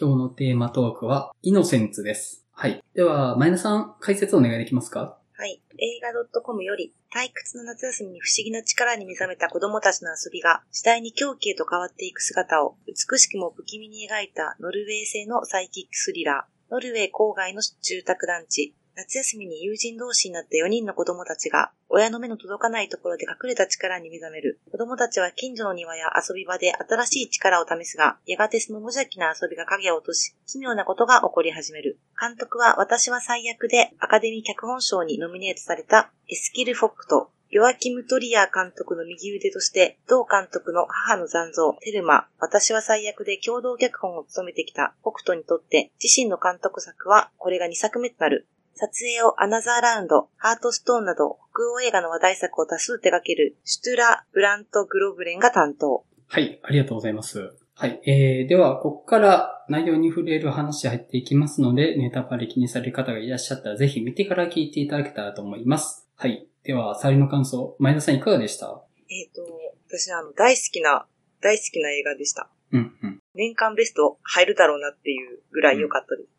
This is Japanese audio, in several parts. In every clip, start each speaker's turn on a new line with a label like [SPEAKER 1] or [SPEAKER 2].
[SPEAKER 1] 今日のテーマトークは、イノセンツです。はい。では、前田さん、解説お願いできますか？
[SPEAKER 2] はい。映画 .com より、退屈の夏休みに不思議な力に目覚めた子供たちの遊びが、次第に狂気へと変わっていく姿を、美しくも不気味に描いたノルウェー製のサイキックスリラー、ノルウェー郊外の住宅団地、夏休みに友人同士になった4人の子供たちが、親の目の届かないところで隠れた力に目覚める。子供たちは近所の庭や遊び場で新しい力を試すが、やがてその無邪気な遊びが影を落とし、奇妙なことが起こり始める。監督は私は最悪でアカデミー脚本賞にノミネートされたエスキル・フォックと、ヨアキム・トリアー監督の右腕として、同監督の母の残像、テルマ、私は最悪で共同脚本を務めてきた北斗にとって、自身の監督作はこれが2作目となる。撮影をアナザーラウンド、ハートストーンなど北欧映画の話題作を多数手掛けるシュトゥラ・ブラント・グロブレンが担当。
[SPEAKER 1] はい、ありがとうございます。はい。えー、では、ここから内容に触れる話入っていきますので、ネタバレ気にされる方がいらっしゃったら、ぜひ見てから聞いていただけたらと思います。はい。では、サリの感想、前田さんいかがでした？
[SPEAKER 2] えっ、と、私あの、大好きな、大好きな映画でした。
[SPEAKER 1] うん、うん。
[SPEAKER 2] 年間ベスト入るだろうなっていうぐらい良かったです。
[SPEAKER 1] うん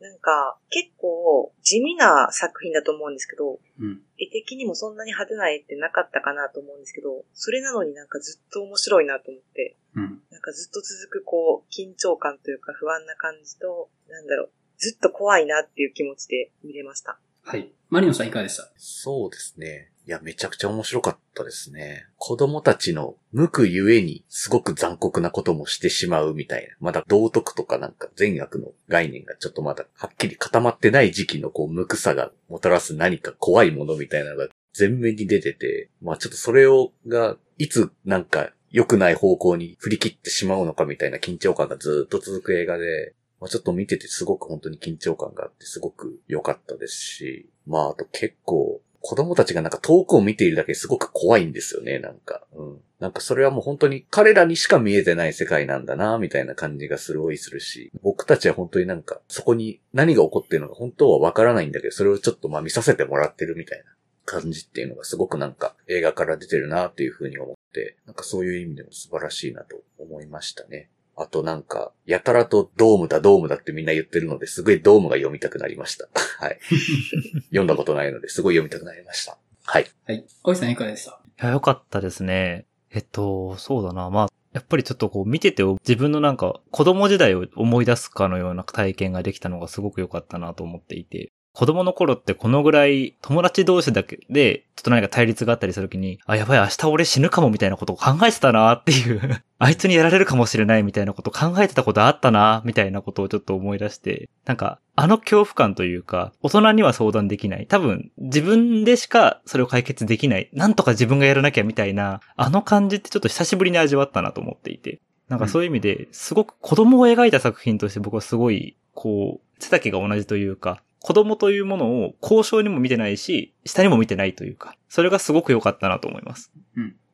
[SPEAKER 2] なんか、結構地味な作品だと思うんですけど、
[SPEAKER 1] うん。
[SPEAKER 2] 絵的にもそんなに派手な絵ってなかったかなと思うんですけど、それなのになんかずっと面白いなと思って、
[SPEAKER 1] うん。
[SPEAKER 2] なんかずっと続くこう、緊張感というか不安な感じと、なんだろう、ずっと怖いなっていう気持ちで見れました。
[SPEAKER 1] はい。マリノさんいかがでした？
[SPEAKER 3] そうですね。いや、めちゃくちゃ面白かったですね。子供たちの無垢ゆえにすごく残酷なこともしてしまうみたいな。まだ道徳とかなんか善悪の概念がちょっとまだはっきり固まってない時期のこう無垢さがもたらす何か怖いものみたいなのが全面に出てて、まあちょっとそれをがいつなんか良くない方向に振り切ってしまうのかみたいな緊張感がずっと続く映画で、まあ、ちょっと見ててすごく本当に緊張感があってすごく良かったですし、まああと結構子供たちがなんか遠くを見ているだけすごく怖いんですよね、なんか。うん。なんかそれはもう本当に彼らにしか見えてない世界なんだな、みたいな感じがすごいするし、僕たちは本当になんかそこに何が起こってるのか本当はわからないんだけど、それをちょっとまあ見させてもらってるみたいな感じっていうのがすごくなんか映画から出てるなっていうふうに思って、なんかそういう意味でも素晴らしいなと思いましたね。あとなんか、やたらとドームだドームだってみんな言ってるので、すごいドームが読みたくなりました。はい。読んだことないので、すごい読みたくなりました。はい。
[SPEAKER 1] はい。大井さんいかがでした？
[SPEAKER 4] いや、よかったですね。えっと、そうだな。まあ、やっぱりちょっとこう見てて自分のなんか子供時代を思い出すかのような体験ができたのがすごく良かったなと思っていて。子供の頃ってこのぐらい友達同士だけでちょっと何か対立があったりするときに、あ、やばい明日俺死ぬかもみたいなことを考えてたなっていう、あいつにやられるかもしれないみたいなことを考えてたことあったなみたいなことをちょっと思い出して、なんかあの恐怖感というか、大人には相談できない。多分自分でしかそれを解決できない。なんとか自分がやらなきゃみたいな、あの感じってちょっと久しぶりに味わったなと思っていて。なんかそういう意味で、すごく子供を描いた作品として僕はすごい、こう、背丈が同じというか、子供というものを交渉にも見てないし、下にも見てないというか、それがすごく良かったなと思います。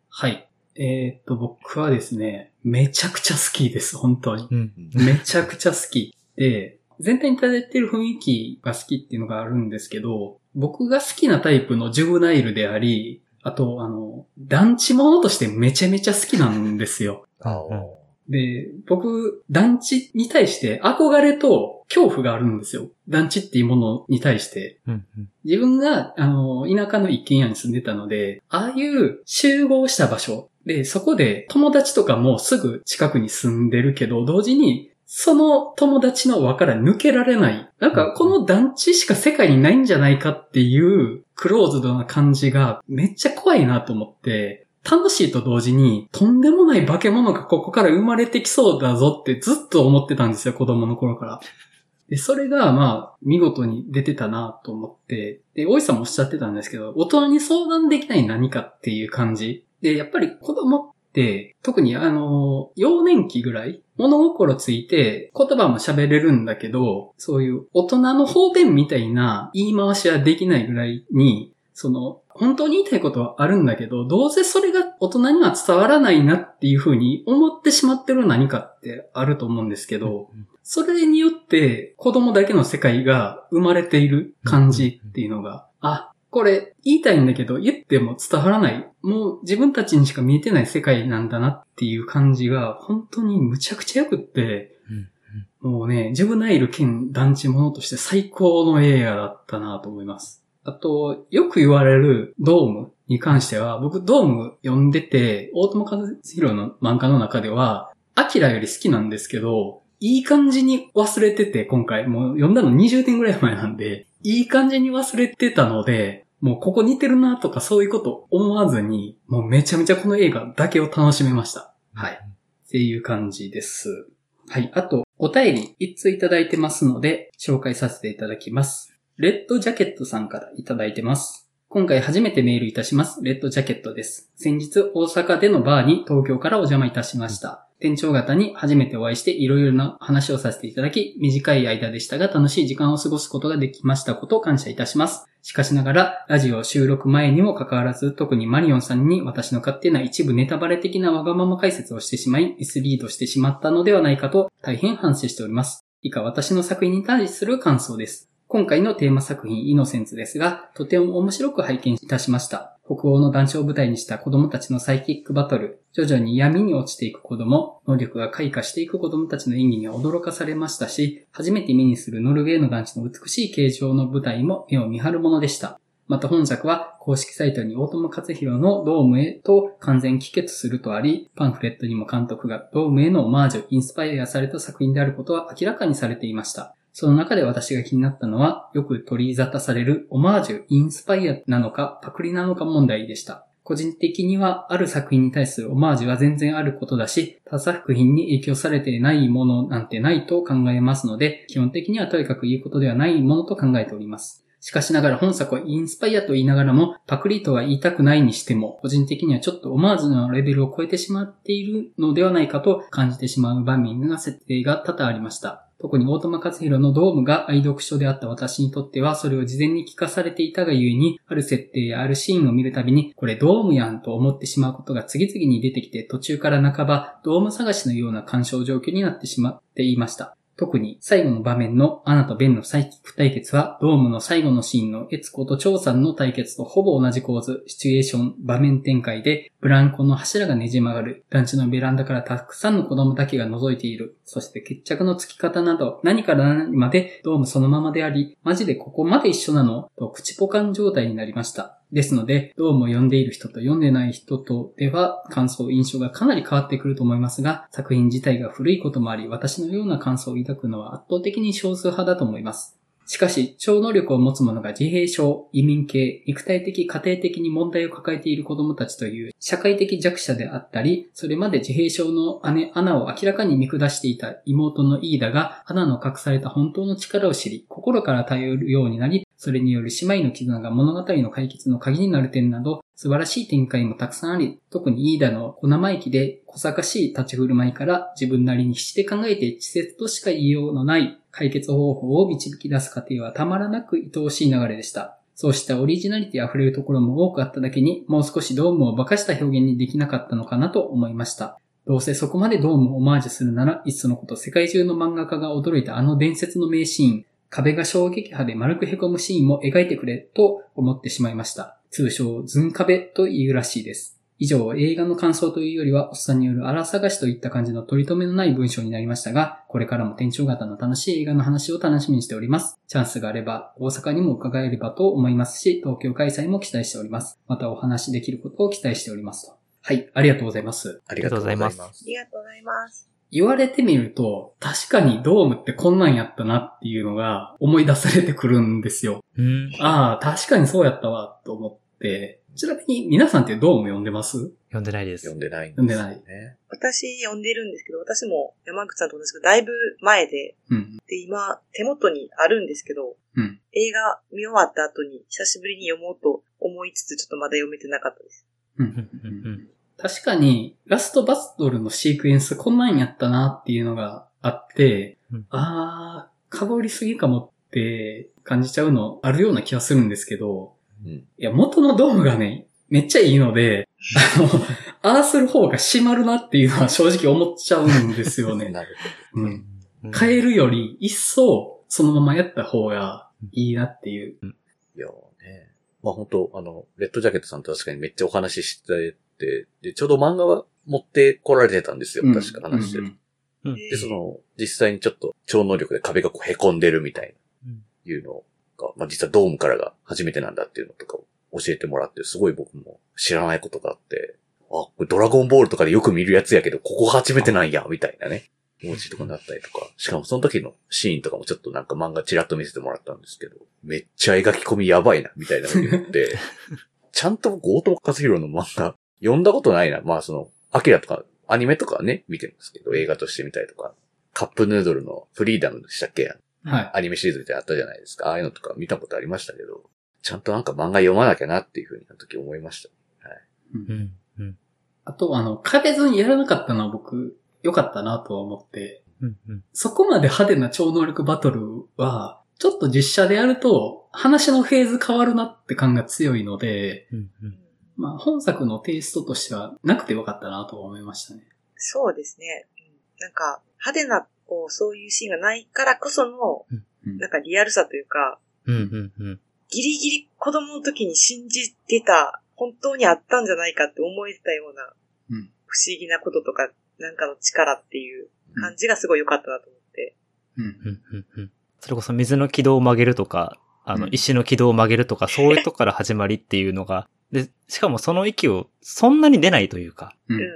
[SPEAKER 1] はい。えーっと、僕はですね、めちゃくちゃ好きです、本当に。
[SPEAKER 4] うん。
[SPEAKER 1] めちゃくちゃ好き。で、全体に漂ってる雰囲気が好きっていうのがあるんですけど、僕が好きなタイプのジュブナイルであり、あと、あの、団地ものとしてめちゃめちゃ好きなんですよ。
[SPEAKER 3] あ
[SPEAKER 1] で、僕、団地に対して憧れと恐怖があるんですよ。団地っていうものに対して。
[SPEAKER 4] うんうん。
[SPEAKER 1] 自分が、あの、田舎の一軒家に住んでたので、ああいう集合した場所で、そこで友達とかもすぐ近くに住んでるけど、同時に、その友達の輪から抜けられない。なんか、この団地しか世界にないんじゃないかっていう、クローズドな感じがめっちゃ怖いなと思って、楽しいと同時に、とんでもない化け物がここから生まれてきそうだぞってずっと思ってたんですよ、子供の頃から。で、それが、まあ、見事に出てたなと思って、で、大井さんもおっしゃってたんですけど、大人に相談できない何かっていう感じ。で、やっぱり子供って、特にあの、幼年期ぐらい、物心ついて言葉も喋れるんだけど、そういう大人の方便みたいな言い回しはできないぐらいに、その、本当に言いたいことはあるんだけど、どうせそれが大人には伝わらないなっていうふうに思ってしまってる何かってあると思うんですけど、それによって子供だけの世界が生まれている感じっていうのが、あ、これ言いたいんだけど言っても伝わらない。もう自分たちにしか見えてない世界なんだなっていう感じが本当にむちゃくちゃ良くって、もうね、ジュブナイル兼団地ものとして最高の映画だったなと思います。あと、よく言われるドームに関しては、僕ドーム読んでて、大友和弘の漫画の中では、アキラより好きなんですけど、いい感じに忘れてて、今回。もう読んだの20年ぐらい前なんで、いい感じに忘れてたので、もうここ似てるなとかそういうこと思わずに、もうめちゃめちゃこの映画だけを楽しめました。はい。っていう感じです。はい。あと、お便り一通いただいてますので、紹介させていただきます。レッドジャケットさんからいただいてます。今回初めてメールいたします。レッドジャケットです。先日大阪でのバーに東京からお邪魔いたしました。店長方に初めてお会いしていろいろな話をさせていただき、短い間でしたが楽しい時間を過ごすことができましたことを感謝いたします。しかしながら、ラジオ収録前にもかかわらず、特にマリオンさんに私の勝手な一部ネタバレ的なわがまま解説をしてしまい、ミスリードしてしまったのではないかと大変反省しております。以下私の作品に対する感想です。今回のテーマ作品イノセンツですが、とても面白く拝見いたしました。北欧の団地を舞台にした子供たちのサイキックバトル、徐々に闇に落ちていく子供、能力が開花していく子供たちの演技に驚かされましたし、初めて目にするノルウェーの団地の美しい形状の舞台も目を見張るものでした。また本作は公式サイトに大友克弘のドームへと完全帰結するとあり、パンフレットにも監督がドームへのオマージュ、インスパイアされた作品であることは明らかにされていました。その中で私が気になったのは、よく取り沙汰されるオマージュ、インスパイアなのか、パクリなのか問題でした。個人的には、ある作品に対するオマージュは全然あることだし、他作品に影響されていないものなんてないと考えますので、基本的にはとにかくいいことではないものと考えております。しかしながら本作はインスパイアと言いながらも、パクリとは言いたくないにしても、個人的にはちょっとオマージュのレベルを超えてしまっているのではないかと感じてしまう場面が設定が多々ありました。特に大友克弘のドームが愛読書であった私にとっては、それを事前に聞かされていたがゆえに、ある設定やあるシーンを見るたびに、これドームやんと思ってしまうことが次々に出てきて、途中から半ば、ドーム探しのような干渉状況になってしまっていました。特に最後の場面のアナとベンのサイキック対決は、ドームの最後のシーンのエツコとチョウさんの対決とほぼ同じ構図、シチュエーション、場面展開で、ブランコの柱がねじ曲がる、団地のベランダからたくさんの子供だけが覗いている、そして決着のつき方など、何から何までドームそのままであり、マジでここまで一緒なの？と口ポカン状態になりました。ですので、どうも読んでいる人と読んでない人とでは感想、印象がかなり変わってくると思いますが、作品自体が古いこともあり、私のような感想を抱くのは圧倒的に少数派だと思います。しかし、超能力を持つ者が自閉症、移民系、肉体的、家庭的に問題を抱えている子供たちという社会的弱者であったり、それまで自閉症の姉、アナを明らかに見下していた妹のイーダが、アナの隠された本当の力を知り、心から頼るようになり、それによる姉妹の絆が物語の解決の鍵になる点など、素晴らしい展開もたくさんあり、特にイーダの小生意気で小賢しい立ち振る舞いから自分なりに必死で考えて稚拙としか言いようのない解決方法を導き出す過程はたまらなく愛おしい流れでした。そうしたオリジナリティ溢れるところも多くあっただけに、もう少しドームを馬鹿した表現にできなかったのかなと思いました。どうせそこまでドームをオマージュするなら、いっそのこと世界中の漫画家が驚いたあの伝説の名シーン、壁が衝撃波で丸く凹むシーンも描いてくれと思ってしまいました。通称ズン壁というらしいです。以上、映画の感想というよりは、おっさんによる荒探しといった感じの取り留めのない文章になりましたが、これからも店長型の楽しい映画の話を楽しみにしております。チャンスがあれば、大阪にも伺えればと思いますし、東京開催も期待しております。またお話できることを期待しておりますと。はい、ありがとうございます。
[SPEAKER 3] ありがとうございます。
[SPEAKER 2] ありがとうございます。
[SPEAKER 1] 言われてみると、確かにドームってこんなんやったなっていうのが思い出されてくるんですよ。
[SPEAKER 4] うん。
[SPEAKER 1] ああ、確かにそうやったわ、と思って。ちなみに皆さんってドーム読んでます？
[SPEAKER 4] 読んでないです。
[SPEAKER 3] 読んでないん
[SPEAKER 1] 読んでない
[SPEAKER 3] ね。
[SPEAKER 2] 私読んでるんですけど、私も山口さんと同じくだいぶ前で、
[SPEAKER 1] うん。
[SPEAKER 2] で、今手元にあるんですけど、
[SPEAKER 1] うん。
[SPEAKER 2] 映画見終わった後に久しぶりに読もうと思いつつ、ちょっとまだ読めてなかったです。
[SPEAKER 1] う。
[SPEAKER 4] うんんうんうん
[SPEAKER 1] 確かに、ラストバトルのシークエンスこんなんやったなっていうのがあって、
[SPEAKER 4] うん
[SPEAKER 1] あー、かぶりすぎかもって感じちゃうのあるような気がするんですけど、
[SPEAKER 3] うん。
[SPEAKER 1] いや、元のドームがね、めっちゃいいので、あの、ああする方が締まるなっていうのは正直思っちゃうんですよね。
[SPEAKER 3] なる
[SPEAKER 1] うん。
[SPEAKER 4] うん
[SPEAKER 1] 変えるより、一層、そのままやった方がいいなっていう。
[SPEAKER 3] ほど。いやね。まあ本当あの、レッドジャケットさんと確かにめっちゃお話ししてて、で、ちょうど漫画は持ってこられてたんですよ。確か話してる。
[SPEAKER 1] うん
[SPEAKER 4] うん
[SPEAKER 3] で、その、実際にちょっと超能力で壁がこう凹んでるみたいな、
[SPEAKER 4] うん
[SPEAKER 3] いうのが、まあ実はドームからが初めてなんだっていうのとかを教えてもらって、すごい僕も知らないことがあって、あ、これドラゴンボールとかでよく見るやつやけど、ここが初めてなんや、みたいなね。気持ちとかなったりとか。しかもその時のシーンとかもちょっとなんか漫画チラッと見せてもらったんですけど、めっちゃ描き込みやばいな、みたいなのを言って、ちゃんと僕、大友和弘の漫画、読んだことないな。まあその、アキラとか、アニメとかはね、見てるんですけど、映画として見たりとか、カップヌードルのフリーダムでしたっけ？
[SPEAKER 1] はい。
[SPEAKER 3] アニメシリーズであったじゃないですか。ああいうのとか見たことありましたけど、ちゃんとなんか漫画読まなきゃなっていうふうにあの時思いました。
[SPEAKER 4] うん。うん。
[SPEAKER 1] あと、あの、壁ずにやらなかったのは僕、良かったなとは思って、
[SPEAKER 4] うん。うん。
[SPEAKER 1] そこまで派手な超能力バトルは、ちょっと実写でやると、話のフェーズ変わるなって感が強いので、
[SPEAKER 4] うん。うん。
[SPEAKER 1] まあ、本作のテイストとしてはなくてよかったなとは思いましたね。
[SPEAKER 2] そうですね。うんなんか、派手な、こう、そういうシーンがないからこその、
[SPEAKER 1] うん
[SPEAKER 2] なんかリアルさというか、
[SPEAKER 4] うん。うん。うん。
[SPEAKER 2] ギリギリ子供の時に信じてた、本当にあったんじゃないかって思えてたような、
[SPEAKER 1] うん
[SPEAKER 2] 不思議なこととか、なんかの力っていう感じがすごい良かったなと思って。
[SPEAKER 1] うん。
[SPEAKER 4] うん。うん。うん。それこそ水の軌道を曲げるとか、あの、
[SPEAKER 1] うん
[SPEAKER 4] 石の軌道を曲げるとか、そういうとこから始まりっていうのが、で、しかもその息をそんなに出ないというか、
[SPEAKER 1] う
[SPEAKER 2] うんんうん。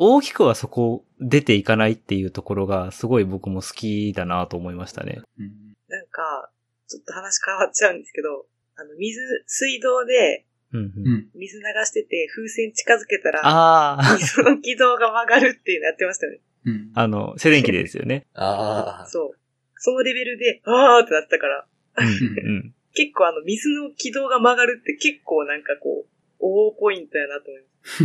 [SPEAKER 4] 大きくはそこを出ていかないっていうところが、すごい僕も好きだなと思いましたね。
[SPEAKER 1] うん。
[SPEAKER 2] なんか、ちょっと話変わっちゃうんですけど、あの、水、水道で
[SPEAKER 4] うん。
[SPEAKER 1] う
[SPEAKER 4] うん。
[SPEAKER 1] ん。
[SPEAKER 2] 水流してて風船近づけたら、
[SPEAKER 4] あ
[SPEAKER 2] の軌道が曲がるっていうのやってましたよね。
[SPEAKER 1] うん。
[SPEAKER 4] あの、静電気でですよね。
[SPEAKER 3] ああ、
[SPEAKER 2] そう。そのレベルで、あーってなってたから、
[SPEAKER 4] うん。うん。
[SPEAKER 2] 結構あの、水の軌道が曲がるって結構なんかこう、大ポイントやなと思います。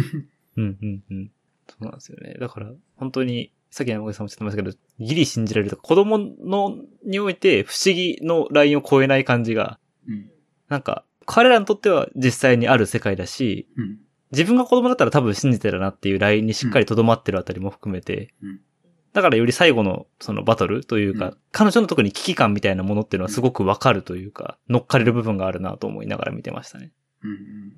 [SPEAKER 4] うん。うん。うん。そうなんですよね。だから、本当に、さっき山口さんも言ってましたけど、ギリ信じられるとか、子供の、において不思議のラインを超えない感じが、
[SPEAKER 1] うん。
[SPEAKER 4] なんか、彼らにとっては実際にある世界だし、
[SPEAKER 1] うん。
[SPEAKER 4] 自分が子供だったら多分信じてるなっていうラインにしっかり留まってるあたりも含めて、
[SPEAKER 1] うん
[SPEAKER 4] だからより最後のそのバトルというか、
[SPEAKER 1] うん
[SPEAKER 4] 彼女の特に危機感みたいなものっていうのはすごくわかるというか、乗っかれる部分があるなと思いながら見てましたね。
[SPEAKER 1] うん。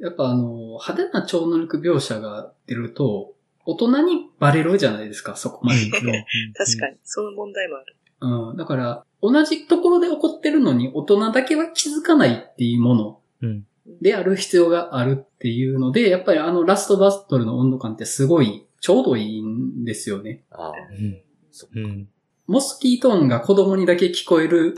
[SPEAKER 1] やっぱあの、派手な超能力描写が出ると、大人にバレるじゃないですか、そこまで行くと。
[SPEAKER 2] 確かに、その問題もある。
[SPEAKER 1] うん。だから、同じところで起こってるのに大人だけは気づかないっていうもの
[SPEAKER 4] うん。
[SPEAKER 1] である必要があるっていうので、やっぱりあのラストバトルの温度感ってすごいちょうどいいんですよね。
[SPEAKER 3] ああ、
[SPEAKER 4] うん
[SPEAKER 3] そっか。
[SPEAKER 4] うん。
[SPEAKER 1] モスキートーンが子供にだけ聞こえる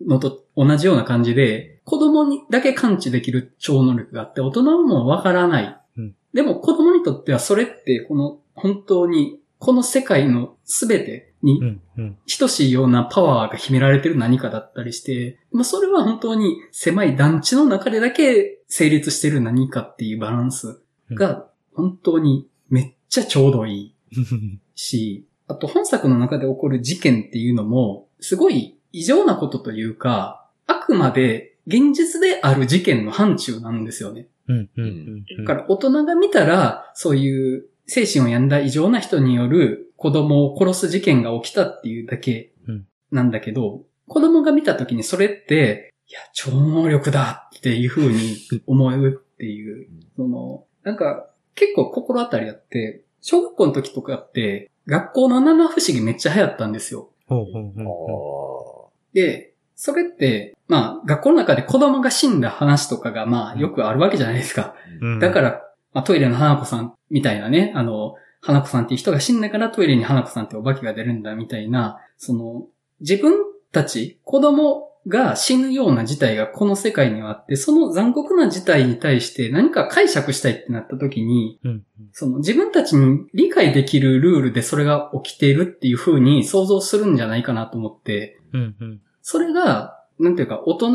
[SPEAKER 1] のと同じような感じで、子供にだけ感知できる超能力があって、大人はもうわからない。
[SPEAKER 4] うん
[SPEAKER 1] でも子供にとってはそれって、この本当に、この世界のすべてに。等しいようなパワーが秘められてる何かだったりして、まあそれは本当に狭い団地の中でだけ成立してる何かっていうバランスが本当にちゃちょうどいい し、あと本作の中で起こる事件っていうのも、すごい異常なことというか、あくまで現実である事件の範疇なんですよね。
[SPEAKER 4] うん。うん。うん。
[SPEAKER 1] だから大人が見たら、そういう精神を病んだ異常な人による子供を殺す事件が起きたっていうだけ
[SPEAKER 4] うん
[SPEAKER 1] なんだけど、子供が見た時にそれって、いや、超能力だっていう風に思うっていう、その、なんか結構心当たりあって、小学校の時とかって、学校の七不思議めっちゃ流行ったんですよ。
[SPEAKER 4] ほうほうほう
[SPEAKER 3] あ
[SPEAKER 4] ほ
[SPEAKER 3] あ。
[SPEAKER 1] で、それって、まあ、学校の中で子供が死んだ話とかが、まあ、よくあるわけじゃないですか。
[SPEAKER 4] ううん。
[SPEAKER 1] だから、まあ、トイレの花子さんみたいなね、あの、花子さんっていう人が死んだからトイレに花子さんってお化けが出るんだみたいな、その、自分たち、子供が死ぬような事態がこの世界にはあって、その残酷な事態に対して何か解釈したいってなった時に、
[SPEAKER 4] うん。
[SPEAKER 1] その自分たちに理解できるルールでそれが起きているっていう風に想像するんじゃないかなと思って、
[SPEAKER 4] うん。うん。
[SPEAKER 1] それが、なんていうか、大人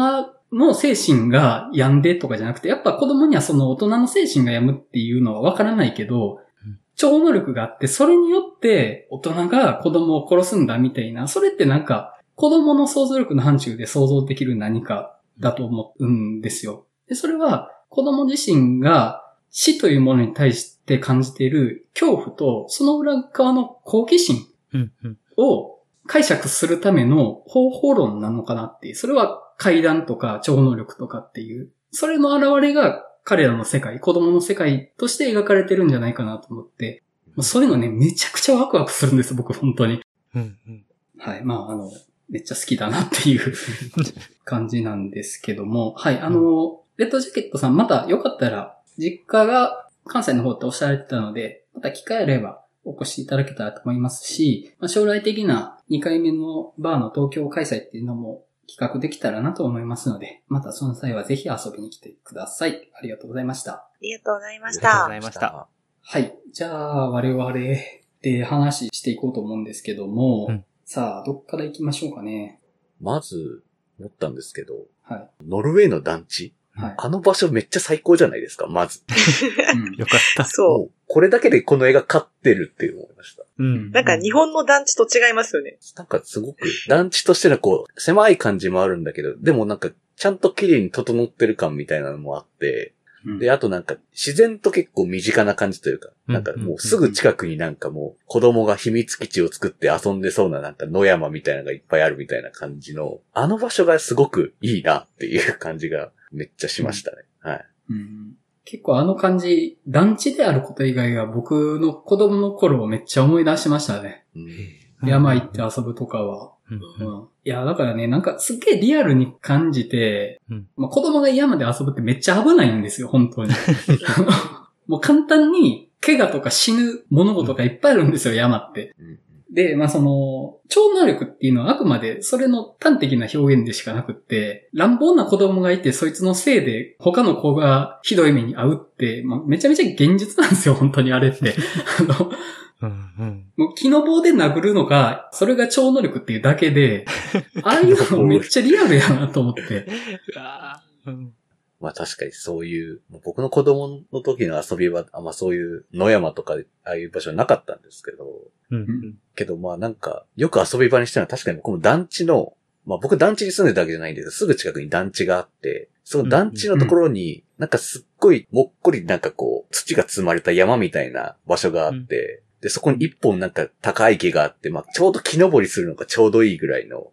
[SPEAKER 1] の精神が病んでとかじゃなくて、やっぱ子供にはその大人の精神が病むっていうのはわからないけど
[SPEAKER 4] うん、
[SPEAKER 1] 超能力があって、それによって大人が子供を殺すんだみたいな、それってなんか、子供の想像力の範疇で想像できる何かだと思うんですよ。で、それは子供自身が死というものに対して感じている恐怖と、その裏側の好奇心。を解釈するための方法論なのかなっていう。それは階段とか超能力とかっていう。それの現れが彼らの世界、子供の世界として描かれてるんじゃないかなと思って。そういうのね、めちゃくちゃワクワクするんです、僕、本当に。はい。まあ、あの、めっちゃ好きだなっていう 感じなんですけども、はい。あの、レッドジャケットさん、またよかったら、実家が関西の方っておっしゃられてたので、また機会あればお越しいただけたらと思いますし、まあ、将来的な2回目のバーの東京開催っていうのも企画できたらなと思いますので、またその際はぜひ遊びに来てください。ありがとうございました。
[SPEAKER 2] ありがとうございまし
[SPEAKER 4] ありがとうご
[SPEAKER 2] た
[SPEAKER 4] ざ。いました。
[SPEAKER 1] はい。じゃあ、我々で話していこうと思うんですけども、
[SPEAKER 4] うん
[SPEAKER 1] さあ、どっから行きましょうかね。
[SPEAKER 3] まず、思ったんですけど、
[SPEAKER 1] はい。
[SPEAKER 3] ノルウェーの団地？
[SPEAKER 1] はい。
[SPEAKER 3] あの場所めっちゃ最高じゃないですか、まず。
[SPEAKER 1] うん
[SPEAKER 4] よかった。
[SPEAKER 2] そ
[SPEAKER 3] もうこれだけでこの映画勝ってるって思いました。
[SPEAKER 4] うん
[SPEAKER 2] う。なんか日本の団地と違いますよね。
[SPEAKER 3] なんかすごく、団地としてのこう、狭い感じもあるんだけど、でもなんか、ちゃんと綺麗に整ってる感みたいなのもあって、
[SPEAKER 1] うん
[SPEAKER 3] で、あとなんか、自然と結構身近な感じというか、
[SPEAKER 4] うん
[SPEAKER 3] なんかもうすぐ近くになんかもう、子供が秘密基地を作って遊んでそうななんか野山みたいなのがいっぱいあるみたいな感じの、あの場所がすごくいいなっていう感じがめっちゃしましたね。はい。
[SPEAKER 1] うん結構あの感じ、団地であること以外は僕の子供の頃をめっちゃ思い出しましたね。
[SPEAKER 3] うん
[SPEAKER 1] 山行って遊ぶとかは。
[SPEAKER 4] うん
[SPEAKER 1] いや、だからね、なんかすっげえリアルに感じて、
[SPEAKER 4] うん
[SPEAKER 1] まあ、子供が山で遊ぶってめっちゃ危ないんですよ、本当に。もう簡単に怪我とか死ぬ物事がいっぱいあるんですよ、山って。
[SPEAKER 3] うん
[SPEAKER 1] で、まあその、超能力っていうのはあくまでそれの端的な表現でしかなくって、乱暴な子供がいてそいつのせいで他の子がひどい目に遭うって、まあ、めちゃめちゃ現実なんですよ、本当にあれって。あの、
[SPEAKER 4] うんうん。
[SPEAKER 1] もう木の棒で殴るのが、それが超能力っていうだけで、ああいうのめっちゃリアルやなと思って。
[SPEAKER 4] うん
[SPEAKER 3] まあ確かにそういう、もう僕の子供の時の遊びは、あんまそういう野山とか、ああいう場所はなかったんですけど、
[SPEAKER 4] うんうん。
[SPEAKER 3] けどまあなんか、よく遊び場にしたのは確かに僕も団地の、まあ僕団地に住んでたわけじゃないんです。けど、すぐ近くに団地があって、その団地のところに、なんかすっごいもっこりなんかこう、土が積まれた山みたいな場所があって、で、そこに一本なんか高い木があって、まあちょうど木登りするのがちょうどいいぐらいの、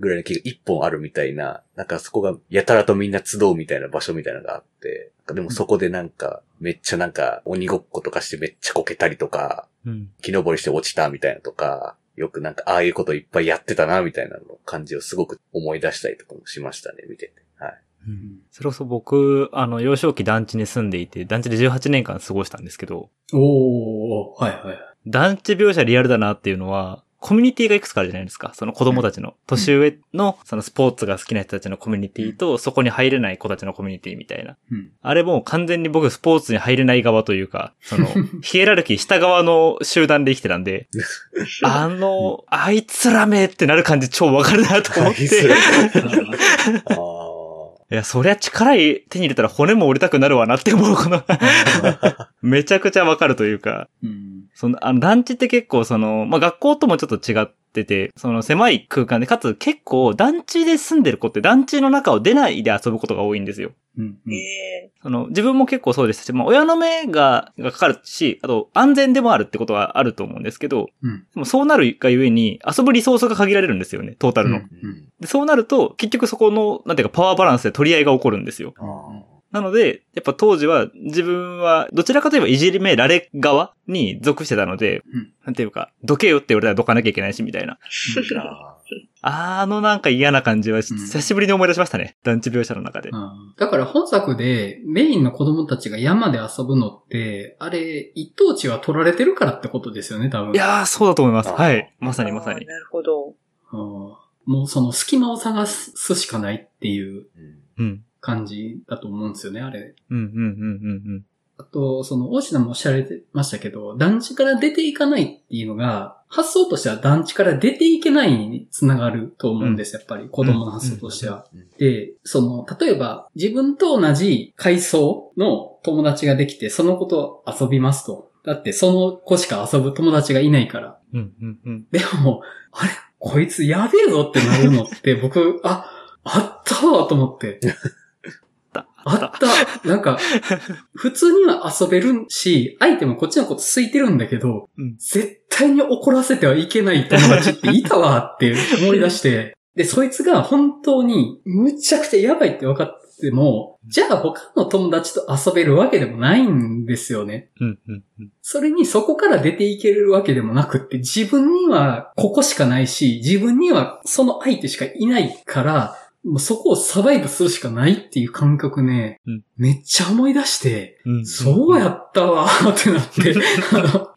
[SPEAKER 3] ぐらいの木が一本あるみたいな、なんかそこがやたらとみんな集うみたいな場所みたいなのがあって、でもそこでなんか、めっちゃなんか鬼ごっことかしてめっちゃこけたりとか、
[SPEAKER 4] うん
[SPEAKER 3] 木登りして落ちたみたいなとか、よくなんかああいうこといっぱいやってたな、みたいなの感じをすごく思い出したりとかもしましたね、見てて。はい。
[SPEAKER 4] うんそれこそ僕、あの、幼少期団地に住んでいて、団地で18年間過ごしたんですけど、
[SPEAKER 1] おー、はいはい。
[SPEAKER 4] 団地描写リアルだなっていうのは、コミュニティがいくつかあるじゃないですか。その子供たちの、年上の、そのスポーツが好きな人たちのコミュニティと、そこに入れない子たちのコミュニティみたいな。
[SPEAKER 1] うん。
[SPEAKER 4] あれもう完全に僕スポーツに入れない側というか、その、ヒエラルキー下側の集団で生きてたんで、あの、あいつらめってなる感じ超わかるなと思って。
[SPEAKER 3] あい
[SPEAKER 4] や、そりゃ力手に入れたら骨も折れたくなるわなって思う、この、めちゃくちゃわかるというか、
[SPEAKER 1] うん。
[SPEAKER 4] その、あの、団地って結構その、まあ、学校ともちょっと違ってて、その狭い空間で、かつ結構団地で住んでる子って団地の中を出ないで遊ぶことが多いんですよ。
[SPEAKER 1] うん。うん
[SPEAKER 2] え
[SPEAKER 4] その、自分も結構そうでしたし、まあ、親の目が、がかかるし、あと、安全でもあるってことはあると思うんですけど、
[SPEAKER 1] うん。
[SPEAKER 4] でもそうなるがゆえに、遊ぶリソースが限られるんですよね、トータルの。
[SPEAKER 1] うん
[SPEAKER 3] ーうん
[SPEAKER 4] でそうなると、結局そこの、なんていうか、パワーバランスで取り合いが起こるんですよ。なので、やっぱ当時は自分はどちらかといえばいじめられ側に属してたので、
[SPEAKER 1] うん
[SPEAKER 4] なんていうか、どけよって言われたらどかなきゃいけないしみたいな。
[SPEAKER 3] あ
[SPEAKER 4] あのなんか嫌な感じは久しぶりに思い出しましたね。団地描写の中で。
[SPEAKER 1] うんだから本作でメインの子供たちが山で遊ぶのって、あれ、一等地は取られてるからってことですよね、多分。
[SPEAKER 4] いやー、そうだと思います。はい。
[SPEAKER 2] ー
[SPEAKER 4] まさにまさに。
[SPEAKER 2] なるほど。
[SPEAKER 1] うんもうその隙間を探すしかないっていう。感じだと思うんですよね、あれ。
[SPEAKER 4] うん、うん、うん、うん、
[SPEAKER 1] あと、その、大志田もおっしゃられてましたけど、団地から出ていかないっていうのが、発想としては団地から出ていけないにつながると思うんです、やっぱり。子供の発想としては。
[SPEAKER 3] うん
[SPEAKER 1] で、その、例えば、自分と同じ階層の友達ができて、その子と遊びますと。だって、その子しか遊ぶ友達がいないから。でも、あれ？こいつやべえぞってなるのって、僕、あ、あったわと思って。
[SPEAKER 4] あ
[SPEAKER 1] あった。なんか、普通には遊べるし、相手もこっちのこと空いてるんだけど、
[SPEAKER 4] うん
[SPEAKER 1] 絶対に怒らせてはいけない友達っていたわって思い出して、で、そいつが本当にむちゃくちゃやばいって分かっても、じゃあ他の友達と遊べるわけでもないんですよね。
[SPEAKER 4] うんうんうん。
[SPEAKER 1] それにそこから出ていけるわけでもなくって、自分にはここしかないし、自分にはその相手しかいないから、もうそこをサバイブするしかないっていう感覚ね、
[SPEAKER 4] うん。
[SPEAKER 1] めっちゃ思い出して、
[SPEAKER 4] うん。
[SPEAKER 1] そうやったわーってなって、あ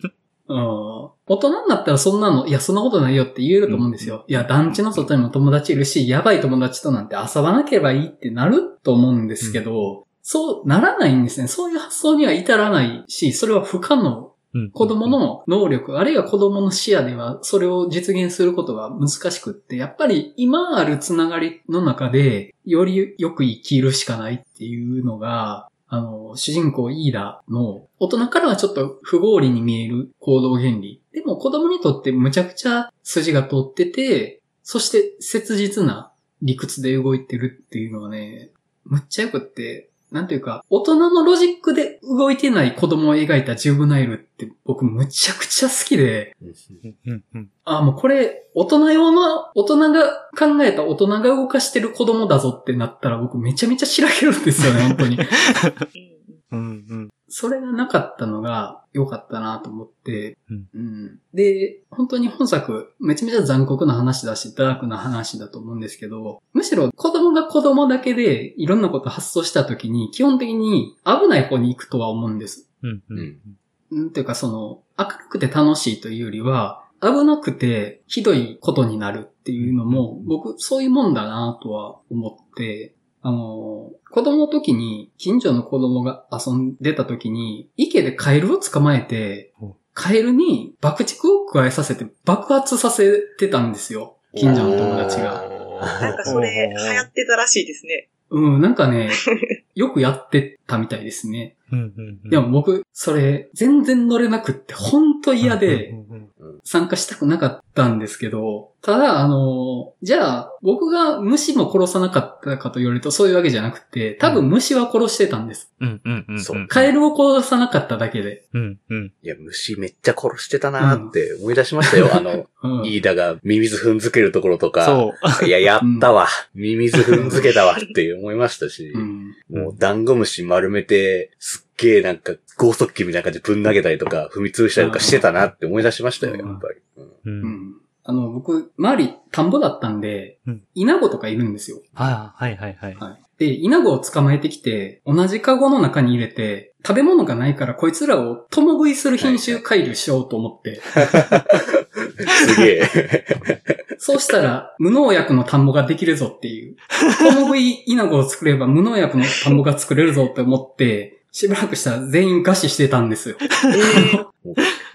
[SPEAKER 1] の、うん大人になったらそんなの、いや、そんなことないよって言えると思うんですよ。いや、団地の外にも友達いるし、やばい友達となんて遊ばなければいいってなると思うんですけど、そうならないんですね。そういう発想には至らないし、それは不可能
[SPEAKER 4] うん
[SPEAKER 1] 子供の能力、あるいは子供の視野ではそれを実現することが難しくって、やっぱり今あるつながりの中で、よりよく生きるしかないっていうのが、あの、主人公イーダの、大人からはちょっと不合理に見える行動原理。でも子供にとってむちゃくちゃ筋が通ってて、そして切実な理屈で動いてるっていうのはね、むっちゃよくって、なんていうか、大人のロジックで動いてない子供を描いたジュブナイルって僕むちゃくちゃ好きで、
[SPEAKER 4] うんうんうん。
[SPEAKER 1] あ、もうこれ、大人用の、大人が考えた大人が動かしてる子供だぞってなったら僕めちゃめちゃしらけるんですよね、本当に。
[SPEAKER 2] うん
[SPEAKER 4] うんうん。
[SPEAKER 1] それがなかったのが良かったなと思って、
[SPEAKER 4] うん。
[SPEAKER 1] で、本当に本作、めちゃめちゃ残酷な話だし、ダークな話だと思うんですけど、むしろ子供が子供だけでいろんなこと発想した時に、基本的に危ない方に行くとは思うんです。
[SPEAKER 4] うんうん。
[SPEAKER 1] うん。ていうかその、明るくて楽しいというよりは、危なくてひどいことになるっていうのも、僕、そういうもんだなとは思って、あの、子供の時に、近所の子供が遊んでた時に、池でカエルを捕まえて
[SPEAKER 4] お、
[SPEAKER 1] カエルに爆竹を加えさせて爆発させてたんですよ。近所の友達が。
[SPEAKER 2] なんかそれ流行ってたらしいですね。
[SPEAKER 1] うん、なんかね、よくやってたみたいですね。
[SPEAKER 4] うんうんうん。
[SPEAKER 1] でも僕、それ、全然乗れなくって、ほんと嫌で、参加したくなかったんですけど、ただ、あの、じゃあ、僕が虫も殺さなかったかと言われるとそういうわけじゃなくて、多分虫は殺してたんです。
[SPEAKER 4] うんうんうん。
[SPEAKER 3] そう
[SPEAKER 1] カエルを殺さなかっただけで。
[SPEAKER 4] うんうん。
[SPEAKER 3] いや、虫めっちゃ殺してたなーって思い出しましたよ。あの、
[SPEAKER 1] うん。
[SPEAKER 3] イーダがミミズ踏んづけるところとか。
[SPEAKER 4] そう。
[SPEAKER 3] いや、やったわ。ミミズ踏んづけたわって思いましたし。
[SPEAKER 1] うん。
[SPEAKER 3] もう、ダンゴムシ丸めて、すっげえなんか、剛速球みたいな感じでぶん投げたりとか、踏み潰したりとかしてたなって思い出しましたよ、やっぱり。うん
[SPEAKER 4] う。
[SPEAKER 1] うんん。あの、僕、周り田んぼだったんで
[SPEAKER 4] うん、
[SPEAKER 1] イナゴとかいるんですよ。
[SPEAKER 4] ああ、はいはいはい。
[SPEAKER 1] はい。で、イナゴを捕まえてきて、同じカゴの中に入れて、食べ物がないからこいつらを共食いする品種改良しようと思って、
[SPEAKER 3] すげえ。
[SPEAKER 1] そうしたら、無農薬の田んぼができるぞっていう。共食いイナゴを作れば無農薬の田んぼが作れるぞって思って、しばらくしたら全員餓死してたんですよ。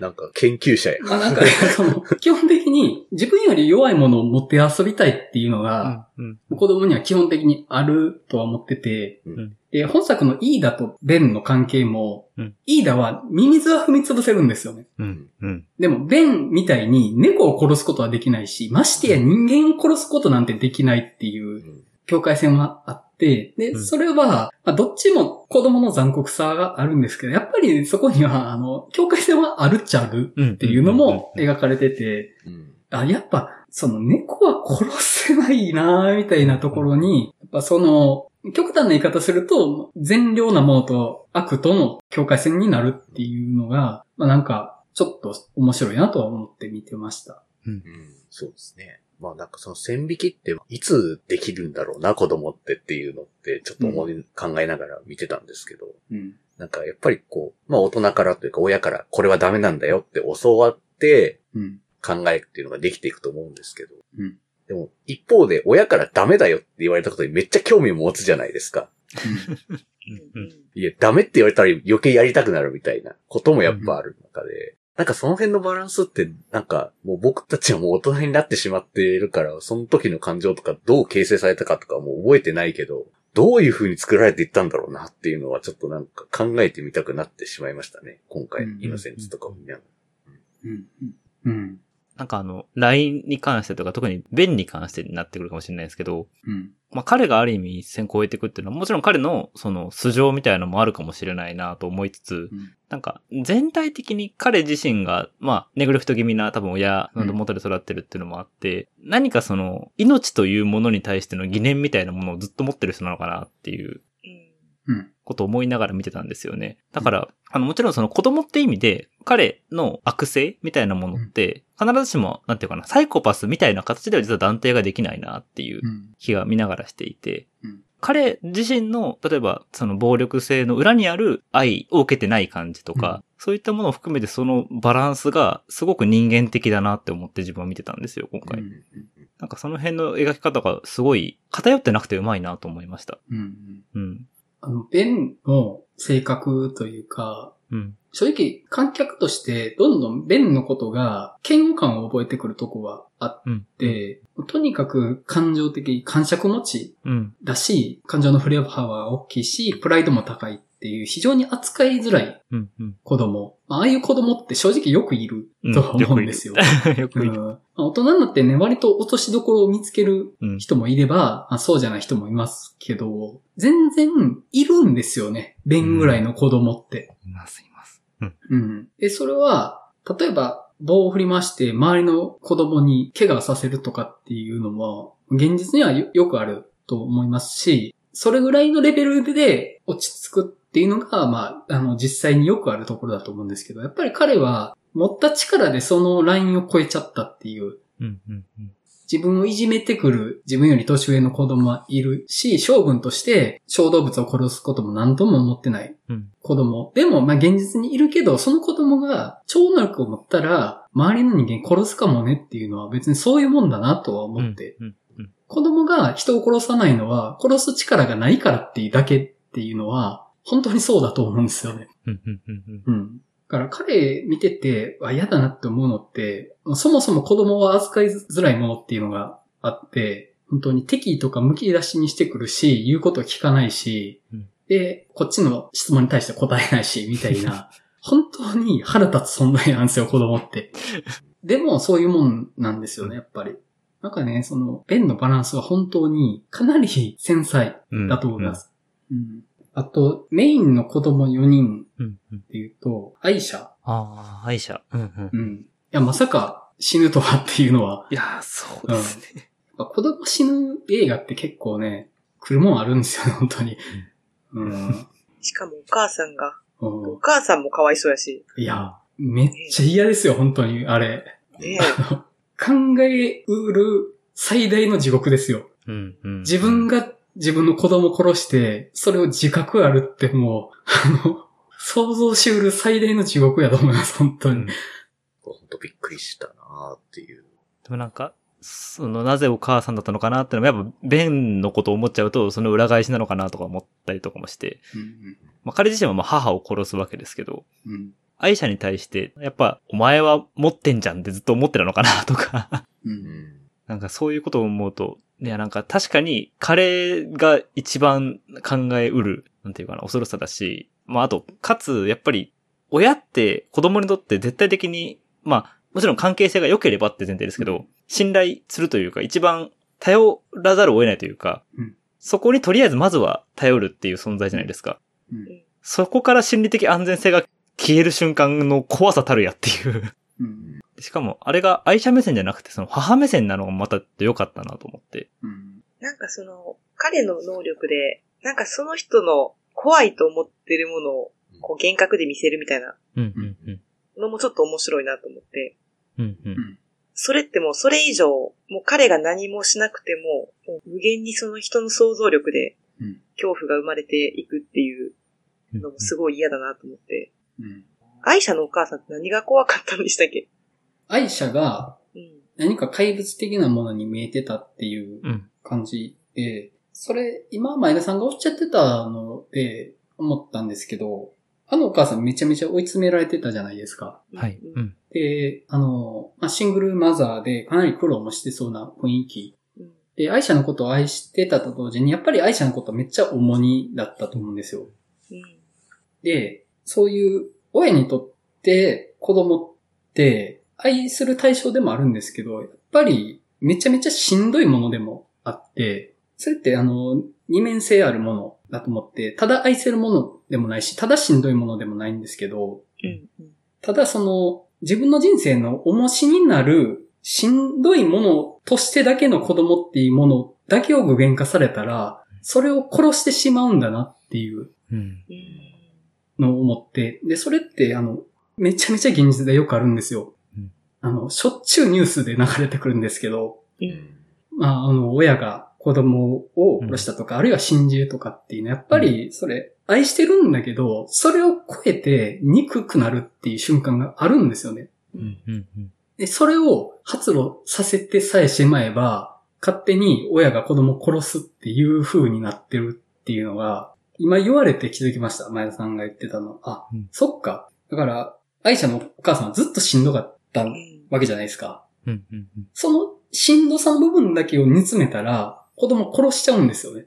[SPEAKER 3] なんか、研究者や。
[SPEAKER 1] まあなんかね、その、基本的に自分より弱いものを持って遊びたいっていうのが、
[SPEAKER 4] うん
[SPEAKER 1] 子供には基本的にあるとは思ってて、
[SPEAKER 3] うん
[SPEAKER 1] で、本作のイーダとベンの関係も、
[SPEAKER 4] うん。
[SPEAKER 1] イーダはミミズは踏み潰せるんですよね。
[SPEAKER 4] うん。うん。
[SPEAKER 1] でも、ベンみたいに猫を殺すことはできないし、ましてや人間を殺すことなんてできないっていう
[SPEAKER 3] うん。
[SPEAKER 1] 境界線はあって、で、
[SPEAKER 4] うん。
[SPEAKER 1] それは、まあ、どっちも子供の残酷さがあるんですけど、やっぱりそこには、あの、境界線はあるっちゃある
[SPEAKER 4] うん。
[SPEAKER 1] っていうのも描かれてて、
[SPEAKER 3] うん。
[SPEAKER 1] あ、やっぱ、その猫は殺せないなぁみたいなところに、やっぱその、極端な言い方すると、善良なものと悪との境界線になるっていうのが、まあなんか、ちょっと面白いなとは思って見てました。
[SPEAKER 3] うんそうですね。まあなんかその線引きっていつできるんだろうな、子供ってっていうのってちょっと思い、考えながら見てたんですけど、
[SPEAKER 1] うん。
[SPEAKER 3] なんかやっぱりこう、まあ大人からというか親からこれはダメなんだよって教わって
[SPEAKER 1] うん。
[SPEAKER 3] 考えっていうのができていくと思うんですけど、
[SPEAKER 1] うん。
[SPEAKER 3] でも一方で親からダメだよって言われたことにめっちゃ興味を持つじゃないですか。
[SPEAKER 2] うん
[SPEAKER 3] いや、ダメって言われたら余計やりたくなるみたいなこともやっぱある中で、なんかその辺のバランスって、なんかもう僕たちはもう大人になってしまっているから、その時の感情とかどう形成されたかとかもう覚えてないけど、どういう風に作られていったんだろうなっていうのはちょっとなんか考えてみたくなってしまいましたね。今回
[SPEAKER 1] う、ん
[SPEAKER 3] イノセンスとかを見ながら。
[SPEAKER 1] うん。うん。
[SPEAKER 4] なんかあの、LINE に関してとか特にベンに関してになってくるかもしれないですけど、
[SPEAKER 1] うん。
[SPEAKER 4] まあ彼がある意味一線超えていくっていうのはもちろん彼のその素性みたいなのもあるかもしれないなと思いつつ、
[SPEAKER 1] うん
[SPEAKER 4] なんか全体的に彼自身が、まあネグレクト気味な多分親の元で育ってるっていうのもあって、何かその命というものに対しての疑念みたいなものをずっと持ってる人なのかなっていう
[SPEAKER 2] うん。
[SPEAKER 1] うん。
[SPEAKER 4] ことを思いながら見てたんですよね。だから、あの、もちろんその子供って意味で、彼の悪性みたいなものって、必ずしも、なんていうかな、サイコパスみたいな形では実は断定ができないなっていう
[SPEAKER 1] うん。
[SPEAKER 4] 気が見ながらしていて、
[SPEAKER 1] うん
[SPEAKER 4] 彼自身の、例えば、その暴力性の裏にある愛を受けてない感じとか、
[SPEAKER 1] うん
[SPEAKER 4] そういったものを含めてそのバランスがすごく人間的だなって思って自分は見てたんですよ、今回。
[SPEAKER 1] うん
[SPEAKER 4] なんかその辺の描き方がすごい偏ってなくてうまいなと思いました。
[SPEAKER 1] うん。
[SPEAKER 4] うん。
[SPEAKER 1] あの、ベンの性格というか、
[SPEAKER 4] うん。
[SPEAKER 1] 正直、観客として、どんどんベンのことが、嫌悪感を覚えてくるとこはあっ
[SPEAKER 4] うん。
[SPEAKER 1] て、とにかく感情的、感触持ち
[SPEAKER 4] うん。
[SPEAKER 1] だし、感情の振れ幅は大きいし、プライドも高いっていう、非常に扱いづらい
[SPEAKER 4] うん。うん。
[SPEAKER 1] 子供。ああいう子供って正直よくいるとは思うんですよ。
[SPEAKER 4] よくいる。
[SPEAKER 1] うんまあ大人になってね、割と落としどころを見つける
[SPEAKER 4] うん。
[SPEAKER 1] 人もいれば、あそうじゃない人もいますけど、全然いるんですよね。ベンぐらいの子供って。
[SPEAKER 4] います、います。うん。
[SPEAKER 1] うん。で、それは、例えば、棒を振り回して周りの子供に怪我をさせるとかっていうのも、現実にはよよくあると思いますし、それぐらいのレベルで落ち着くっていうのが、まあ、あの、実際によくあるところだと思うんですけど、やっぱり彼は持った力でそのラインを超えちゃったっていう、
[SPEAKER 4] うん。うん。うん。
[SPEAKER 1] 自分をいじめてくる自分より年上の子供はいるし、性分として小動物を殺すことも何とも思ってない
[SPEAKER 4] うん。
[SPEAKER 1] 子供。でも、まあ現実にいるけど、その子供が超能力を持ったら、周りの人間殺すかもねっていうのは別にそういうもんだなとは思って、
[SPEAKER 4] うん。うん。
[SPEAKER 1] 子供が人を殺さないのは、殺す力がないからっていうだけっていうのは、本当にそうだと思うんですよね。
[SPEAKER 4] うん。うん。うん。
[SPEAKER 1] うん。だから彼見てて、あ、嫌だなって思うのって、そもそも子供は扱いづらいものっていうのがあって、本当に敵意とか剥き出しにしてくるし、言うことを聞かないし、
[SPEAKER 4] うん
[SPEAKER 1] で、こっちの質問に対して答えないし、みたいな、本当に腹立つ存在なんですよ、子供って。でも、そういうもんなんですよね、やっぱり。なんかね、その、弁のバランスは本当にかなり繊細
[SPEAKER 4] うん。
[SPEAKER 1] だと思いま。す。うん。あと、メインの子供4人
[SPEAKER 4] うん。うん。
[SPEAKER 1] っていうと、アイシャ。
[SPEAKER 4] ああ、愛者。うん。うん。
[SPEAKER 1] うん。いや、まさか死ぬとはっていうのは、
[SPEAKER 4] いやー、そうですね。
[SPEAKER 1] やっぱ子供死ぬ映画って結構ね、来るもんあるんですよね、本当に。うん。
[SPEAKER 2] しかもお母さんが、
[SPEAKER 1] うん
[SPEAKER 2] お母さんもかわいそうやし。
[SPEAKER 1] いや、めっちゃ嫌ですよ、本当に、あれ。
[SPEAKER 2] ね
[SPEAKER 1] 考えうる最大の地獄ですよ。
[SPEAKER 4] うん。うん。
[SPEAKER 1] 自分が自分の子供殺して、それを自覚あるってもう、あの、想像しうる最大の地獄やと思います、本当に。
[SPEAKER 3] ほんとびっくりしたなーっていう。
[SPEAKER 4] でもなんか、その、なぜお母さんだったのかなってのも、やっぱ、ベンのことを思っちゃうと、その裏返しなのかなとか思ったりとかもして、
[SPEAKER 1] うん
[SPEAKER 4] まあ彼自身はまあ母を殺すわけですけど、
[SPEAKER 1] うんうん
[SPEAKER 4] 愛者に対して、やっぱ、お前は持ってんじゃんってずっと思ってたのかなとか、
[SPEAKER 1] う
[SPEAKER 3] うんん。
[SPEAKER 4] なんかそういうことを思うと、いやなんか確かに彼が一番考えうる、なんていうかな、恐ろしさだし、まああと、かつ、やっぱり、親って子供にとって絶対的に、まあ、もちろん関係性が良ければって前提ですけど、信頼するというか、一番頼らざるを得ないというか、
[SPEAKER 1] うん
[SPEAKER 4] そこにとりあえずまずは頼るっていう存在じゃないですか。
[SPEAKER 1] うん
[SPEAKER 4] そこから心理的安全性が消える瞬間の怖さたるやっていう。
[SPEAKER 1] うん
[SPEAKER 4] しかも、あれが愛者目線じゃなくて、その母目線なのがまた良かったなと思って。
[SPEAKER 1] うん。
[SPEAKER 2] なんかその、彼の能力で、なんかその人の怖いと思ってるものを、こう幻覚で見せるみたいな
[SPEAKER 4] うん、うん、うん。
[SPEAKER 2] のもちょっと面白いなと思って、
[SPEAKER 4] うん、うん。
[SPEAKER 2] それってもうそれ以上、もう彼が何もしなくても、もう無限にその人の想像力で
[SPEAKER 1] うん。
[SPEAKER 2] 恐怖が生まれていくっていうのもすごい嫌だなと思って。
[SPEAKER 1] うん。
[SPEAKER 2] 愛者のお母さんって何が怖かったんでしたっけ？
[SPEAKER 1] 愛者が
[SPEAKER 2] うん。
[SPEAKER 1] 何か怪物的なものに見えてたっていう
[SPEAKER 4] うん。
[SPEAKER 1] 感じで、それ、今、前田さんがおっしゃってたので、思ったんですけど、あのお母さんめちゃめちゃ追い詰められてたじゃないですか。
[SPEAKER 4] はい。
[SPEAKER 2] う。
[SPEAKER 4] うんん。
[SPEAKER 1] で、あの、まあ、シングルマザーでかなり苦労もしてそうな雰囲気。
[SPEAKER 2] うん
[SPEAKER 1] で、愛者のことを愛してたと同時に、やっぱり愛者のことめっちゃ重荷だったと思うんですよ。
[SPEAKER 2] うん。
[SPEAKER 1] で、そういう親にとって子供って愛する対象でもあるんですけど、やっぱりめちゃめちゃしんどいものでもあって、それってあの、二面性あるものだと思って、ただ愛せるものでもないし、ただしんどいものでもないんですけど、
[SPEAKER 2] うんうん。
[SPEAKER 1] ただその、自分の人生の重しになる、しんどいものとしてだけの子供っていうものだけを具現化されたら、それを殺してしまうんだなっていうのを思って、で、それって、あの、めちゃめちゃ現実でよくあるんですよ
[SPEAKER 4] うん。
[SPEAKER 1] あの、しょっちゅうニュースで流れてくるんですけど、
[SPEAKER 2] うん
[SPEAKER 1] まあ、あの、親が子供を殺したとか、あるいは心中とかっていうのは、やっぱり、それ、愛してるんだけど、それを超えて憎くなるっていう瞬間があるんですよね。
[SPEAKER 4] うん。うん。
[SPEAKER 1] で、それを発露させてさえしまえば、勝手に親が子供を殺すっていう風になってるっていうのが、今言われて気づきました。前田さんが言ってたの。あ、
[SPEAKER 4] うん
[SPEAKER 1] そっか。だから、愛車のお母さんはずっとしんどかった
[SPEAKER 2] うん
[SPEAKER 1] わけじゃないですか。
[SPEAKER 4] うん。うん。
[SPEAKER 1] そのしんどさの部分だけを煮詰めたら、子供を殺しちゃうんですよね。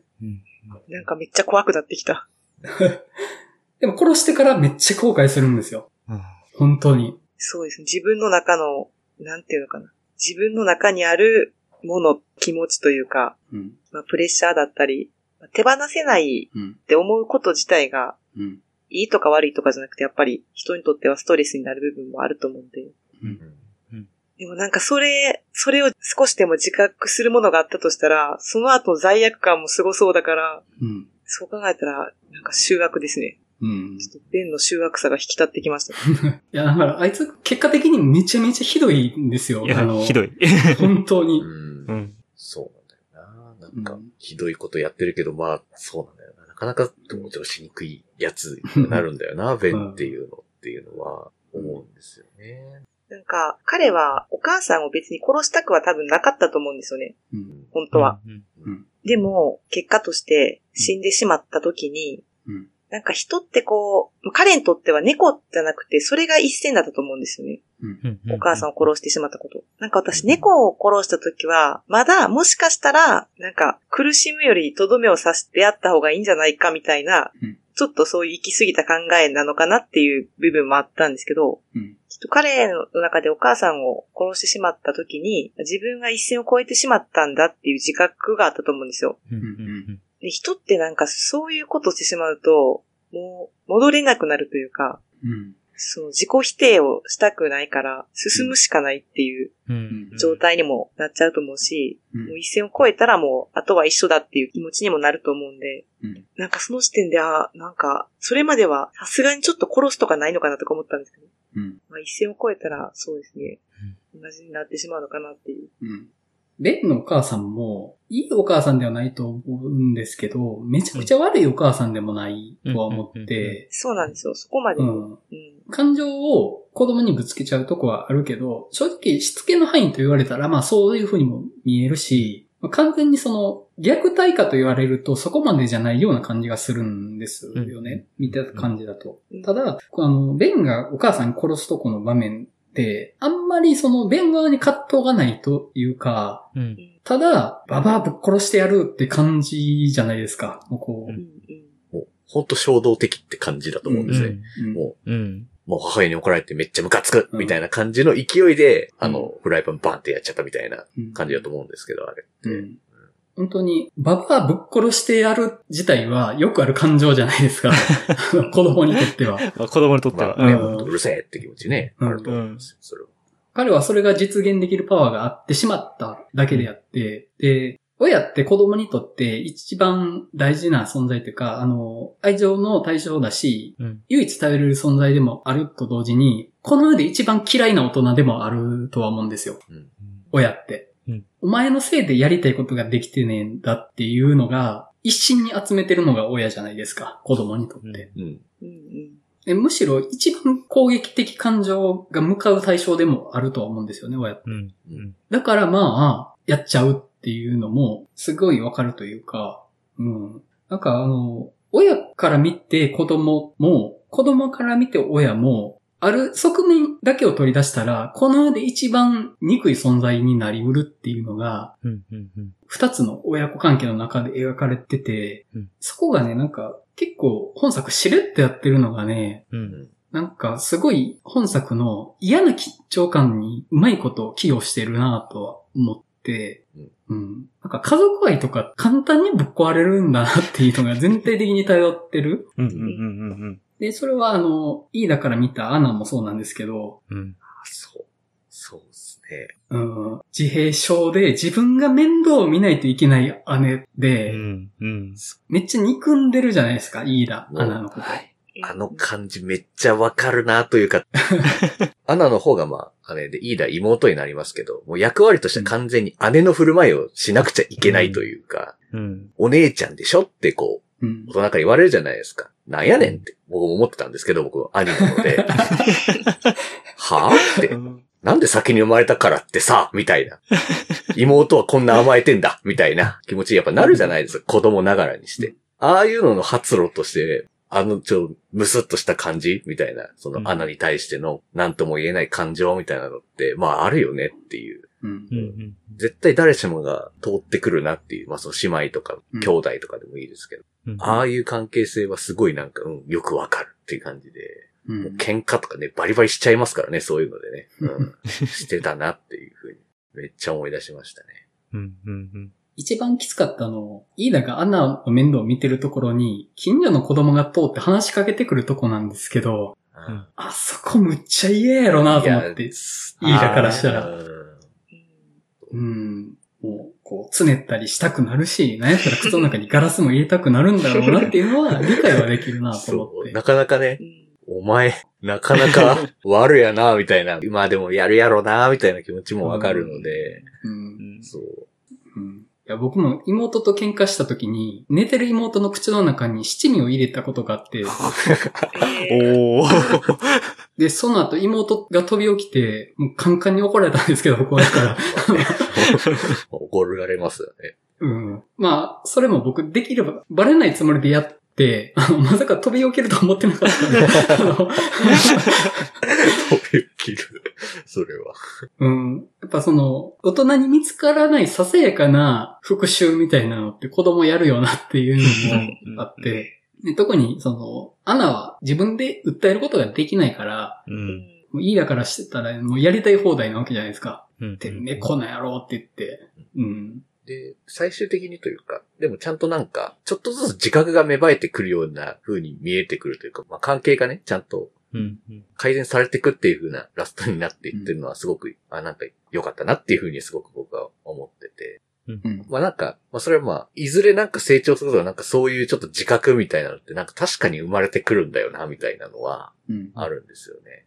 [SPEAKER 2] なんかめっちゃ怖くなってきた。
[SPEAKER 1] でも殺してからめっちゃ後悔するんですよ。
[SPEAKER 4] うん。
[SPEAKER 1] 本当に。
[SPEAKER 2] そうですね。自分の中の、なんていうのかな。自分の中にあるもの、気持ちというか、
[SPEAKER 1] うん。
[SPEAKER 2] まあ、プレッシャーだったり、まあ手放せない
[SPEAKER 1] うん。
[SPEAKER 2] って思うこと自体が、
[SPEAKER 1] うん。
[SPEAKER 2] いいとか悪いとかじゃなくて、やっぱり人にとってはストレスになる部分もあると思うんで。
[SPEAKER 3] うん
[SPEAKER 2] でもなんかそれ、それを少しでも自覚するものがあったとしたら、その後罪悪感もすごそうだから、
[SPEAKER 1] うん。
[SPEAKER 2] そう考えたら、なんか修学ですね。
[SPEAKER 1] うん。
[SPEAKER 2] ちょっとベンの修学さが引き立ってきました。
[SPEAKER 1] いや、だから、あいつ、結果的にめちゃめちゃひどいんですよ。
[SPEAKER 4] いや
[SPEAKER 1] あの、、
[SPEAKER 4] ひどい。
[SPEAKER 1] 本当に。
[SPEAKER 3] うん
[SPEAKER 4] うん。
[SPEAKER 3] そうなんだよな。なんか
[SPEAKER 1] うん、
[SPEAKER 3] ひどいことやってるけど、まあ、そうなんだよな。なかなか同情しにくいやつになるんだよな、ベンっていうのっていうのは思うんですよね。
[SPEAKER 2] なんか、彼はお母さんを別に殺したくは多分なかったと思うんですよね。
[SPEAKER 1] うん。
[SPEAKER 2] 本当は。
[SPEAKER 4] うん。
[SPEAKER 2] でも、結果として死んでしまった時に、
[SPEAKER 1] うん。
[SPEAKER 2] なんか人ってこう、彼にとっては猫じゃなくて、それが一線だったと思うんですよね。お母さんを殺してしまったこと。なんか私、猫を殺した時は、まだ、もしかしたら、なんか、苦しむよりとどめを刺してやった方がいいんじゃないかみたいな
[SPEAKER 1] うん、
[SPEAKER 2] ちょっとそういう行き過ぎた考えなのかなっていう部分もあったんですけど、
[SPEAKER 1] うん。
[SPEAKER 2] きっと彼の中でお母さんを殺してしまった時に、自分が一線を越えてしまったんだっていう自覚があったと思うんですよ。で人ってなんかそういうことをしてしまうと、もう戻れなくなるというか、
[SPEAKER 1] うん。
[SPEAKER 2] その自己否定をしたくないから進むしかないっていう
[SPEAKER 4] うん。
[SPEAKER 2] 状態にもなっちゃうと思うし、
[SPEAKER 1] うん
[SPEAKER 2] もう一線を越えたらもう、あとは一緒だっていう気持ちにもなると思うんで、
[SPEAKER 1] うん
[SPEAKER 2] なんかその時点で、あなんか、それまではさすがにちょっと殺すとかないのかなとか思ったんですけど、
[SPEAKER 1] うん。
[SPEAKER 2] まあ、一線を越えたら、そうですね、同じになってしまうのかなっていう。
[SPEAKER 1] うん。ベンのお母さんも、いいお母さんではないと思うんですけど、めちゃくちゃ悪いお母さんでもないとは思って、
[SPEAKER 2] そうなんですよ、そこまで。
[SPEAKER 1] 感情を子供にぶつけちゃうとこはあるけど、正直しつけの範囲と言われたら、まあそういうふうにも見えるし、まあ完全にその虐待かと言われるとそこまでじゃないような感じがするんですよね。見てた感じだと。
[SPEAKER 2] うん。
[SPEAKER 1] ただ、あの、ベンがお母さんに殺すとこの場面あんまりそのベン側に葛藤がないというか、
[SPEAKER 4] うん。
[SPEAKER 1] ただ、ババアぶっ殺してやるって感じじゃないですか。もうこ
[SPEAKER 2] うん。うん。
[SPEAKER 3] もう、ほんと衝動的って感じだと思うんですね。
[SPEAKER 1] う。うん
[SPEAKER 3] も
[SPEAKER 4] うん。
[SPEAKER 3] う、もう母親に怒られてめっちゃムカつく
[SPEAKER 1] うん
[SPEAKER 3] みたいな感じの勢いで、あの、フライパンバンってやっちゃったみたいな
[SPEAKER 1] うん
[SPEAKER 3] 感じだと思うんですけど、あれって。
[SPEAKER 1] うん本当に、ババアぶっ殺してやる自体はよくある感情じゃないですか。子供にとっては。
[SPEAKER 4] まあ子供にとっては。
[SPEAKER 3] まあね、
[SPEAKER 1] うん
[SPEAKER 3] うるせえって気持ちね、
[SPEAKER 1] うん
[SPEAKER 3] あると思いますよ、それは。
[SPEAKER 1] 彼はそれが実現できるパワーがあってしまっただけであって、で、親って子供にとって一番大事な存在というか、あの、愛情の対象だし、
[SPEAKER 4] うん。
[SPEAKER 1] 唯一頼れる存在でもあると同時に、この世で一番嫌いな大人でもあるとは思うんですよ。
[SPEAKER 3] うん。
[SPEAKER 1] 親って。
[SPEAKER 4] うん
[SPEAKER 1] お前のせいでやりたいことができてねえんだっていうのが、一心に集めてるのが親じゃないですか。子供にとって。
[SPEAKER 3] うん。
[SPEAKER 1] でむしろ一番攻撃的感情が向かう対象でもあるとは思うんですよね、親って。
[SPEAKER 4] うん。うん。
[SPEAKER 1] だからまあ、やっちゃうっていうのも、すごいわかるというか、うん。なんかあの、親から見て子供も、子供から見て親も、ある側面だけを取り出したら、この世で一番憎い存在になりうるっていうのが、
[SPEAKER 4] うん。うん。うん。
[SPEAKER 1] 二つの親子関係の中で描かれてて、
[SPEAKER 4] うん
[SPEAKER 1] そこがね、なんか結構本作しれっとやってるのがね、
[SPEAKER 4] うん。
[SPEAKER 1] なんかすごい本作の嫌な緊張感にうまいことを寄与してるなとは思って、うん。なんか家族愛とか簡単にぶっ壊れるんだなっていうのが全体的に頼ってる。
[SPEAKER 4] うんうんうんうん
[SPEAKER 1] で、それはあの、いいだから見たアナもそうなんですけど、
[SPEAKER 4] うん。
[SPEAKER 3] そう。そうですね。
[SPEAKER 1] うん、自閉症で自分が面倒を見ないといけない姉で、
[SPEAKER 4] うん。うん。
[SPEAKER 1] めっちゃ憎んでるじゃないですか、イーダ、アナのこと。
[SPEAKER 3] はいあの感じめっちゃわかるなというか、アナの方がまあ、姉で、イーダ妹になりますけど、もう役割としては完全に姉の振る舞いをしなくちゃいけないというか、
[SPEAKER 4] うん。
[SPEAKER 3] お姉ちゃんでしょってこう、
[SPEAKER 1] うん
[SPEAKER 3] 大。人から言われるじゃないですか。なんやねんって僕も思ってたんですけど、僕、兄なので。はぁって。なんで先に生まれたからってさ、みたいな。妹はこんな甘えてんだ、みたいな気持ちにやっぱなるじゃないですか。子供ながらにして。ああいうのの発露として、あのちょ、ムスッとした感じみたいな、そ
[SPEAKER 4] うん
[SPEAKER 3] のアナに対しての何とも言えない感情みたいなのって、まああるよねっていう。絶対誰しもが通ってくるなっていう、まあその姉妹とか
[SPEAKER 1] うん
[SPEAKER 3] 兄弟とかでもいいですけど、
[SPEAKER 4] うん
[SPEAKER 3] ああいう関係性はすごいなんか、うん、よくわかるっていう感じで、
[SPEAKER 1] うん
[SPEAKER 3] 喧嘩とかね、バリバリしちゃいますからね、そういうのでね。うん。してたなっていうふうに、めっちゃ思い出しましたね。
[SPEAKER 4] うんうんうん。
[SPEAKER 1] 一番きつかったの、イーダがアナの面倒を見てるところに、近所の子供が通って話しかけてくるとこなんですけど、
[SPEAKER 3] うん
[SPEAKER 1] あそこむっちゃ嫌やろなと思って。
[SPEAKER 3] い
[SPEAKER 1] イーダからしたら
[SPEAKER 3] うん。
[SPEAKER 1] もう、こう、つねったりしたくなるし、なんやったら靴の中にガラスも入れたくなるんだろうなっていうのは 理解はできるなと。思って。
[SPEAKER 3] なかなかね
[SPEAKER 2] う、ん
[SPEAKER 3] お前、なかなか悪やな、みたいな。まあでもやるやろな、みたいな気持ちもわかるので、
[SPEAKER 1] うん。
[SPEAKER 3] そう。
[SPEAKER 1] うん。いや、僕も妹と喧嘩した時に、寝てる妹の口の中に七味を入れたことがあって、
[SPEAKER 2] え ー
[SPEAKER 4] おー。
[SPEAKER 1] で、その後妹が飛び起きて、もうカンカンに怒られたんですけど、僕はだから。
[SPEAKER 3] 怒られますよね。
[SPEAKER 1] うん。まあ、それも僕できればバレないつもりでやって、あの、まさか飛び起きると思ってなかったんで、
[SPEAKER 3] 飛び起きる。それは。
[SPEAKER 1] うん。やっぱその、大人に見つからないささやかな復讐みたいなのって子供やるよなっていうのもあって、で特にその、アナは自分で訴えることができないから、
[SPEAKER 4] う。
[SPEAKER 2] うんん
[SPEAKER 1] もういいだからしてたらもうやりたい放題なわけじゃないですか。
[SPEAKER 4] うん。
[SPEAKER 1] てめえこの野郎って言って。うん。
[SPEAKER 3] で、最終的にというか、でもちゃんとなんか、ちょっとずつ自覚が芽生えてくるような風に見えてくるというか、まあ関係がね、ちゃんと
[SPEAKER 4] うん。うん。
[SPEAKER 3] 改善されていくっていう風なラストになっていってるのはすごく、あ、なんか良かったなっていう風にすごく僕は思ってて。
[SPEAKER 1] うん。
[SPEAKER 3] まあなんか、まあそれはまあ、いずれなんか成長するとなんかそういうちょっと自覚みたいなのってなんか確かに生まれてくるんだよな、みたいなのは
[SPEAKER 1] うん。
[SPEAKER 3] あるんですよね。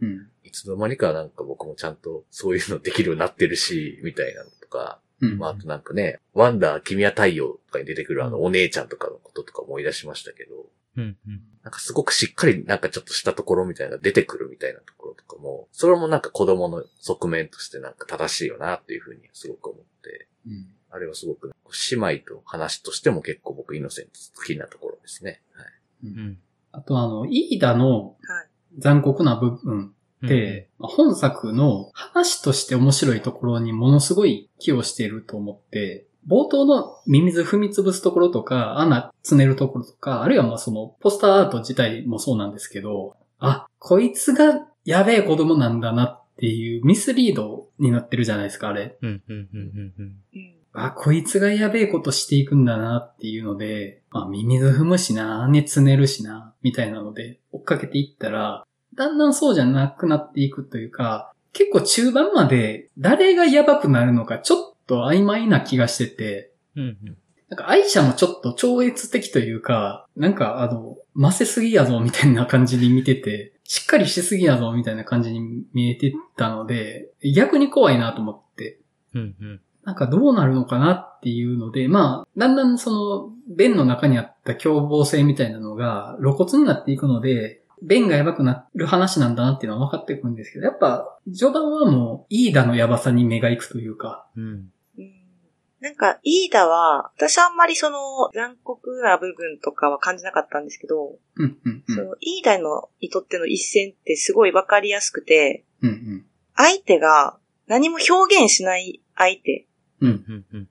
[SPEAKER 3] うん。
[SPEAKER 1] うん。
[SPEAKER 3] いつの間にかなんか僕もちゃんとそういうのできるようになってるし、みたいなのとか、
[SPEAKER 1] うん。
[SPEAKER 3] まああとなんかね、ワンダー君は太陽とかに出てくるあのお姉ちゃんとかのこととか思い出しましたけど、
[SPEAKER 4] うん。うん。
[SPEAKER 3] なんかすごくしっかりなんかちょっとしたところみたいな出てくるみたいなところとかも、それもなんか子供の側面としてなんか正しいよなっていうふうにすごく思って、
[SPEAKER 1] うん。
[SPEAKER 3] あれはすごく姉妹と話としても結構僕イノセント好きなところですね。はい。
[SPEAKER 4] うん。
[SPEAKER 1] あとあの、イーダの
[SPEAKER 2] はい。
[SPEAKER 1] 残酷な部分で、まあ本作の話として面白いところにものすごい寄与していると思って、冒頭のミミズ踏み潰すところとか、穴つねるところとか、あるいはまあそのポスターアート自体もそうなんですけど、あ、こいつがやべえ子供なんだなっていうミスリードになってるじゃないですか、あれ。
[SPEAKER 4] うん。うん。うん。うん。
[SPEAKER 2] うん
[SPEAKER 1] あ、こいつがやべえことしていくんだなっていうので、まあ、ミミズ踏むしな、姉つねるしな、みたいなので追っかけていったら、だんだんそうじゃなくなっていくというか、結構中盤まで誰がやばくなるのかちょっと曖昧な気がしてて、
[SPEAKER 4] うん。
[SPEAKER 1] なんか愛車もちょっと超越的というか、なんかあの、ませすぎやぞみたいな感じで見てて、しっかりしすぎやぞみたいな感じに見えてたので、逆に怖いなと思って、
[SPEAKER 4] うん。うん。
[SPEAKER 1] なんかどうなるのかなっていうので、まあ、だんだんその、弁の中にあった凶暴性みたいなのが露骨になっていくので、弁がやばくなる話なんだなっていうのは分かってくるんですけど、やっぱ、序盤はもう、イーダのやばさに目が行くというか、
[SPEAKER 4] うん。
[SPEAKER 2] うんなんか、イーダは、私あんまりその残酷な部分とかは感じなかったんですけど、
[SPEAKER 1] うん、うん、うん。
[SPEAKER 2] そのイーダのにとっての一戦ってすごいわかりやすくて、
[SPEAKER 1] うん、うん。
[SPEAKER 2] 相手が何も表現しない相手。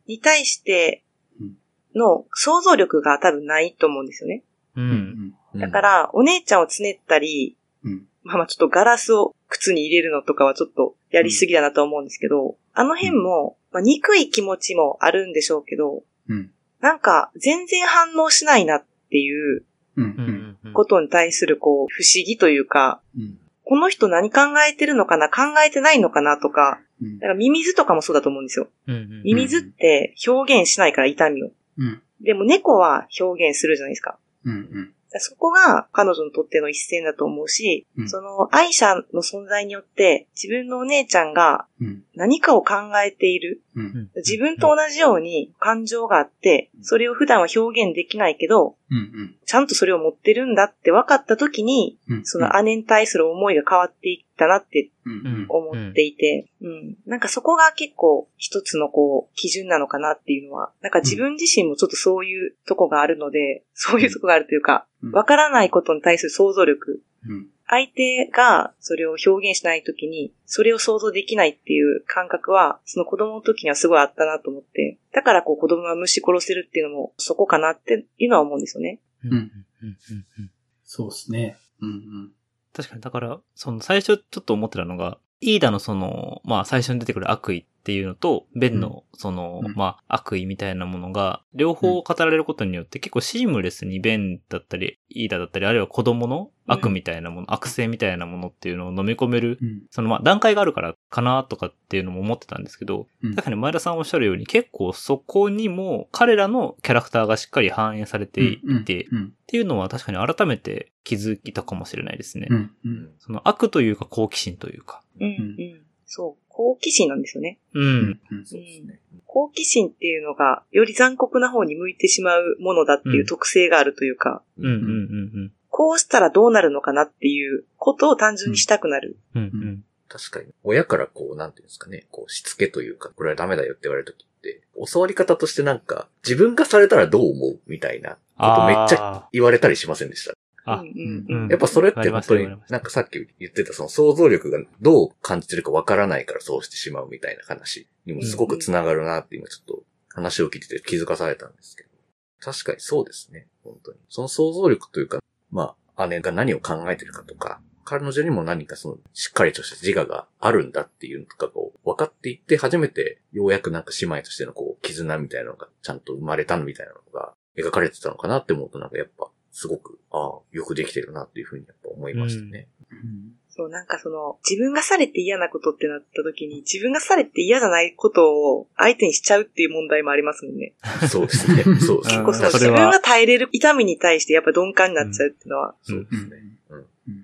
[SPEAKER 2] に対して
[SPEAKER 1] うん
[SPEAKER 2] の想像力が多分ないと思ううんですよね。
[SPEAKER 4] う。
[SPEAKER 1] うんん、
[SPEAKER 2] だから、お姉ちゃんをつねったり、
[SPEAKER 1] うん。
[SPEAKER 2] まあまあちょっとガラスを靴に入れるのとかはちょっとやりすぎだなと思うんですけど、あの辺も、まあ、憎い気持ちもあるんでしょうけど、
[SPEAKER 1] うん。
[SPEAKER 2] なんか全然反応しないなっていう。ことに対するこう不思議というか、
[SPEAKER 1] うん。
[SPEAKER 2] この人何考えてるのかな考えてないのかなとか、
[SPEAKER 1] うん
[SPEAKER 2] だからミミズとかもそうだと思うんですよ。
[SPEAKER 4] うんうん
[SPEAKER 2] ミミズって表現しないから痛みを。
[SPEAKER 1] うん。
[SPEAKER 2] でも猫は表現するじゃないですか。
[SPEAKER 1] うん。うん。
[SPEAKER 2] そこが彼女にとっての一線だと思うし、
[SPEAKER 1] うん
[SPEAKER 2] その愛者の存在によって自分のお姉ちゃんが
[SPEAKER 1] うん。
[SPEAKER 2] 何かを考えている。
[SPEAKER 1] うん。
[SPEAKER 2] 自分と同じように感情があって、それを普段は表現できないけど、
[SPEAKER 1] うん。
[SPEAKER 2] ちゃんとそれを持ってるんだって分かった時に、
[SPEAKER 1] うん。
[SPEAKER 2] その姉に対する思いが変わっていったなって
[SPEAKER 1] うん。
[SPEAKER 2] 思っていて、うん。なんかそこが結構一つのこう、基準なのかなっていうのは、なんか自分自身もちょっとそういうとこがあるので、そういうとこがあるというか、
[SPEAKER 1] うん
[SPEAKER 2] わからないことに対する想像力、
[SPEAKER 1] うん。
[SPEAKER 2] 相手がそれを表現しないときに、それを想像できないっていう感覚は、その子供の時にはすごいあったなと思って、だからこう子供は虫殺せるっていうのもそこかなっていうのは思うんですよね。
[SPEAKER 4] うんうんうんうんうん
[SPEAKER 1] そうですね。うん。うん。
[SPEAKER 4] 確かに、だから、その最初ちょっと思ってたのが、イーダのその、まあ最初に出てくる悪意っていうのと、ベンのその、
[SPEAKER 1] うん
[SPEAKER 4] まあ悪意みたいなものが、両方語られることによって結構シームレスにベンだったり、イーダだったり、あるいは子供の悪みたいなもの、悪性みたいなものっていうのを飲み込める、
[SPEAKER 1] うん。
[SPEAKER 4] そのまあ段階があるからかなとかっていうのも思ってたんですけど、
[SPEAKER 1] うん
[SPEAKER 4] 確かに前田さんおっしゃるように結構そこにも彼らのキャラクターがしっかり反映されていて、っ
[SPEAKER 1] うん。
[SPEAKER 4] ていうのは確かに改めて気づいたかもしれないですね。
[SPEAKER 1] うん。うん。
[SPEAKER 4] その悪というか好奇心というか。
[SPEAKER 2] うん、うん。そう。好奇心なんですよね。
[SPEAKER 4] う。
[SPEAKER 1] うん
[SPEAKER 3] うですね。
[SPEAKER 2] 好奇心っていうのが、より残酷な方に向いてしまうものだっていう特性があるというか、
[SPEAKER 4] うんうんうん
[SPEAKER 2] こうしたらどうなるのかなっていうことを単純にしたくなる。
[SPEAKER 4] うん。うんうん。
[SPEAKER 3] 確かに。親からこう、なんていうんですかね、こう、しつけというか、これはダメだよって言われるときって、教わり方としてなんか、自分がされたらどう思うみたいなことめっちゃ
[SPEAKER 4] ゃ。
[SPEAKER 3] 言われたりしませんでした？
[SPEAKER 4] あ
[SPEAKER 2] うんうん
[SPEAKER 4] うん
[SPEAKER 3] やっぱそれって本当になんかさっき言ってたその想像力がどう感じてるかわからないからそうしてしまうみたいな話にもすごく繋がるなって今ちょっと話を聞いてて気づかされたんですけど。確かにそうですね。本当に。その想像力というか、まあ、姉が何を考えてるかとか、彼女にも何かその、しっかりとした自我があるんだっていうのとかを分かっていって、初めて、ようやくなんか姉妹としてのこう、絆みたいなのがちゃんと生まれたみたいなのが描かれてたのかなって思うとなんかやっぱ、すごく、ああ、よくできてるなっていうふうにやっぱ思いましたね。
[SPEAKER 2] そう、なんかその、自分がされて嫌なことってなった時に、自分がされて嫌じゃないことを相手にしちゃうっていう問題もありますもんね。
[SPEAKER 3] そうですね。そうです
[SPEAKER 4] うん
[SPEAKER 3] ね。
[SPEAKER 2] 結構その自分が耐えれる痛みに対してやっぱ鈍感になっちゃうっていうのは
[SPEAKER 3] そうですね。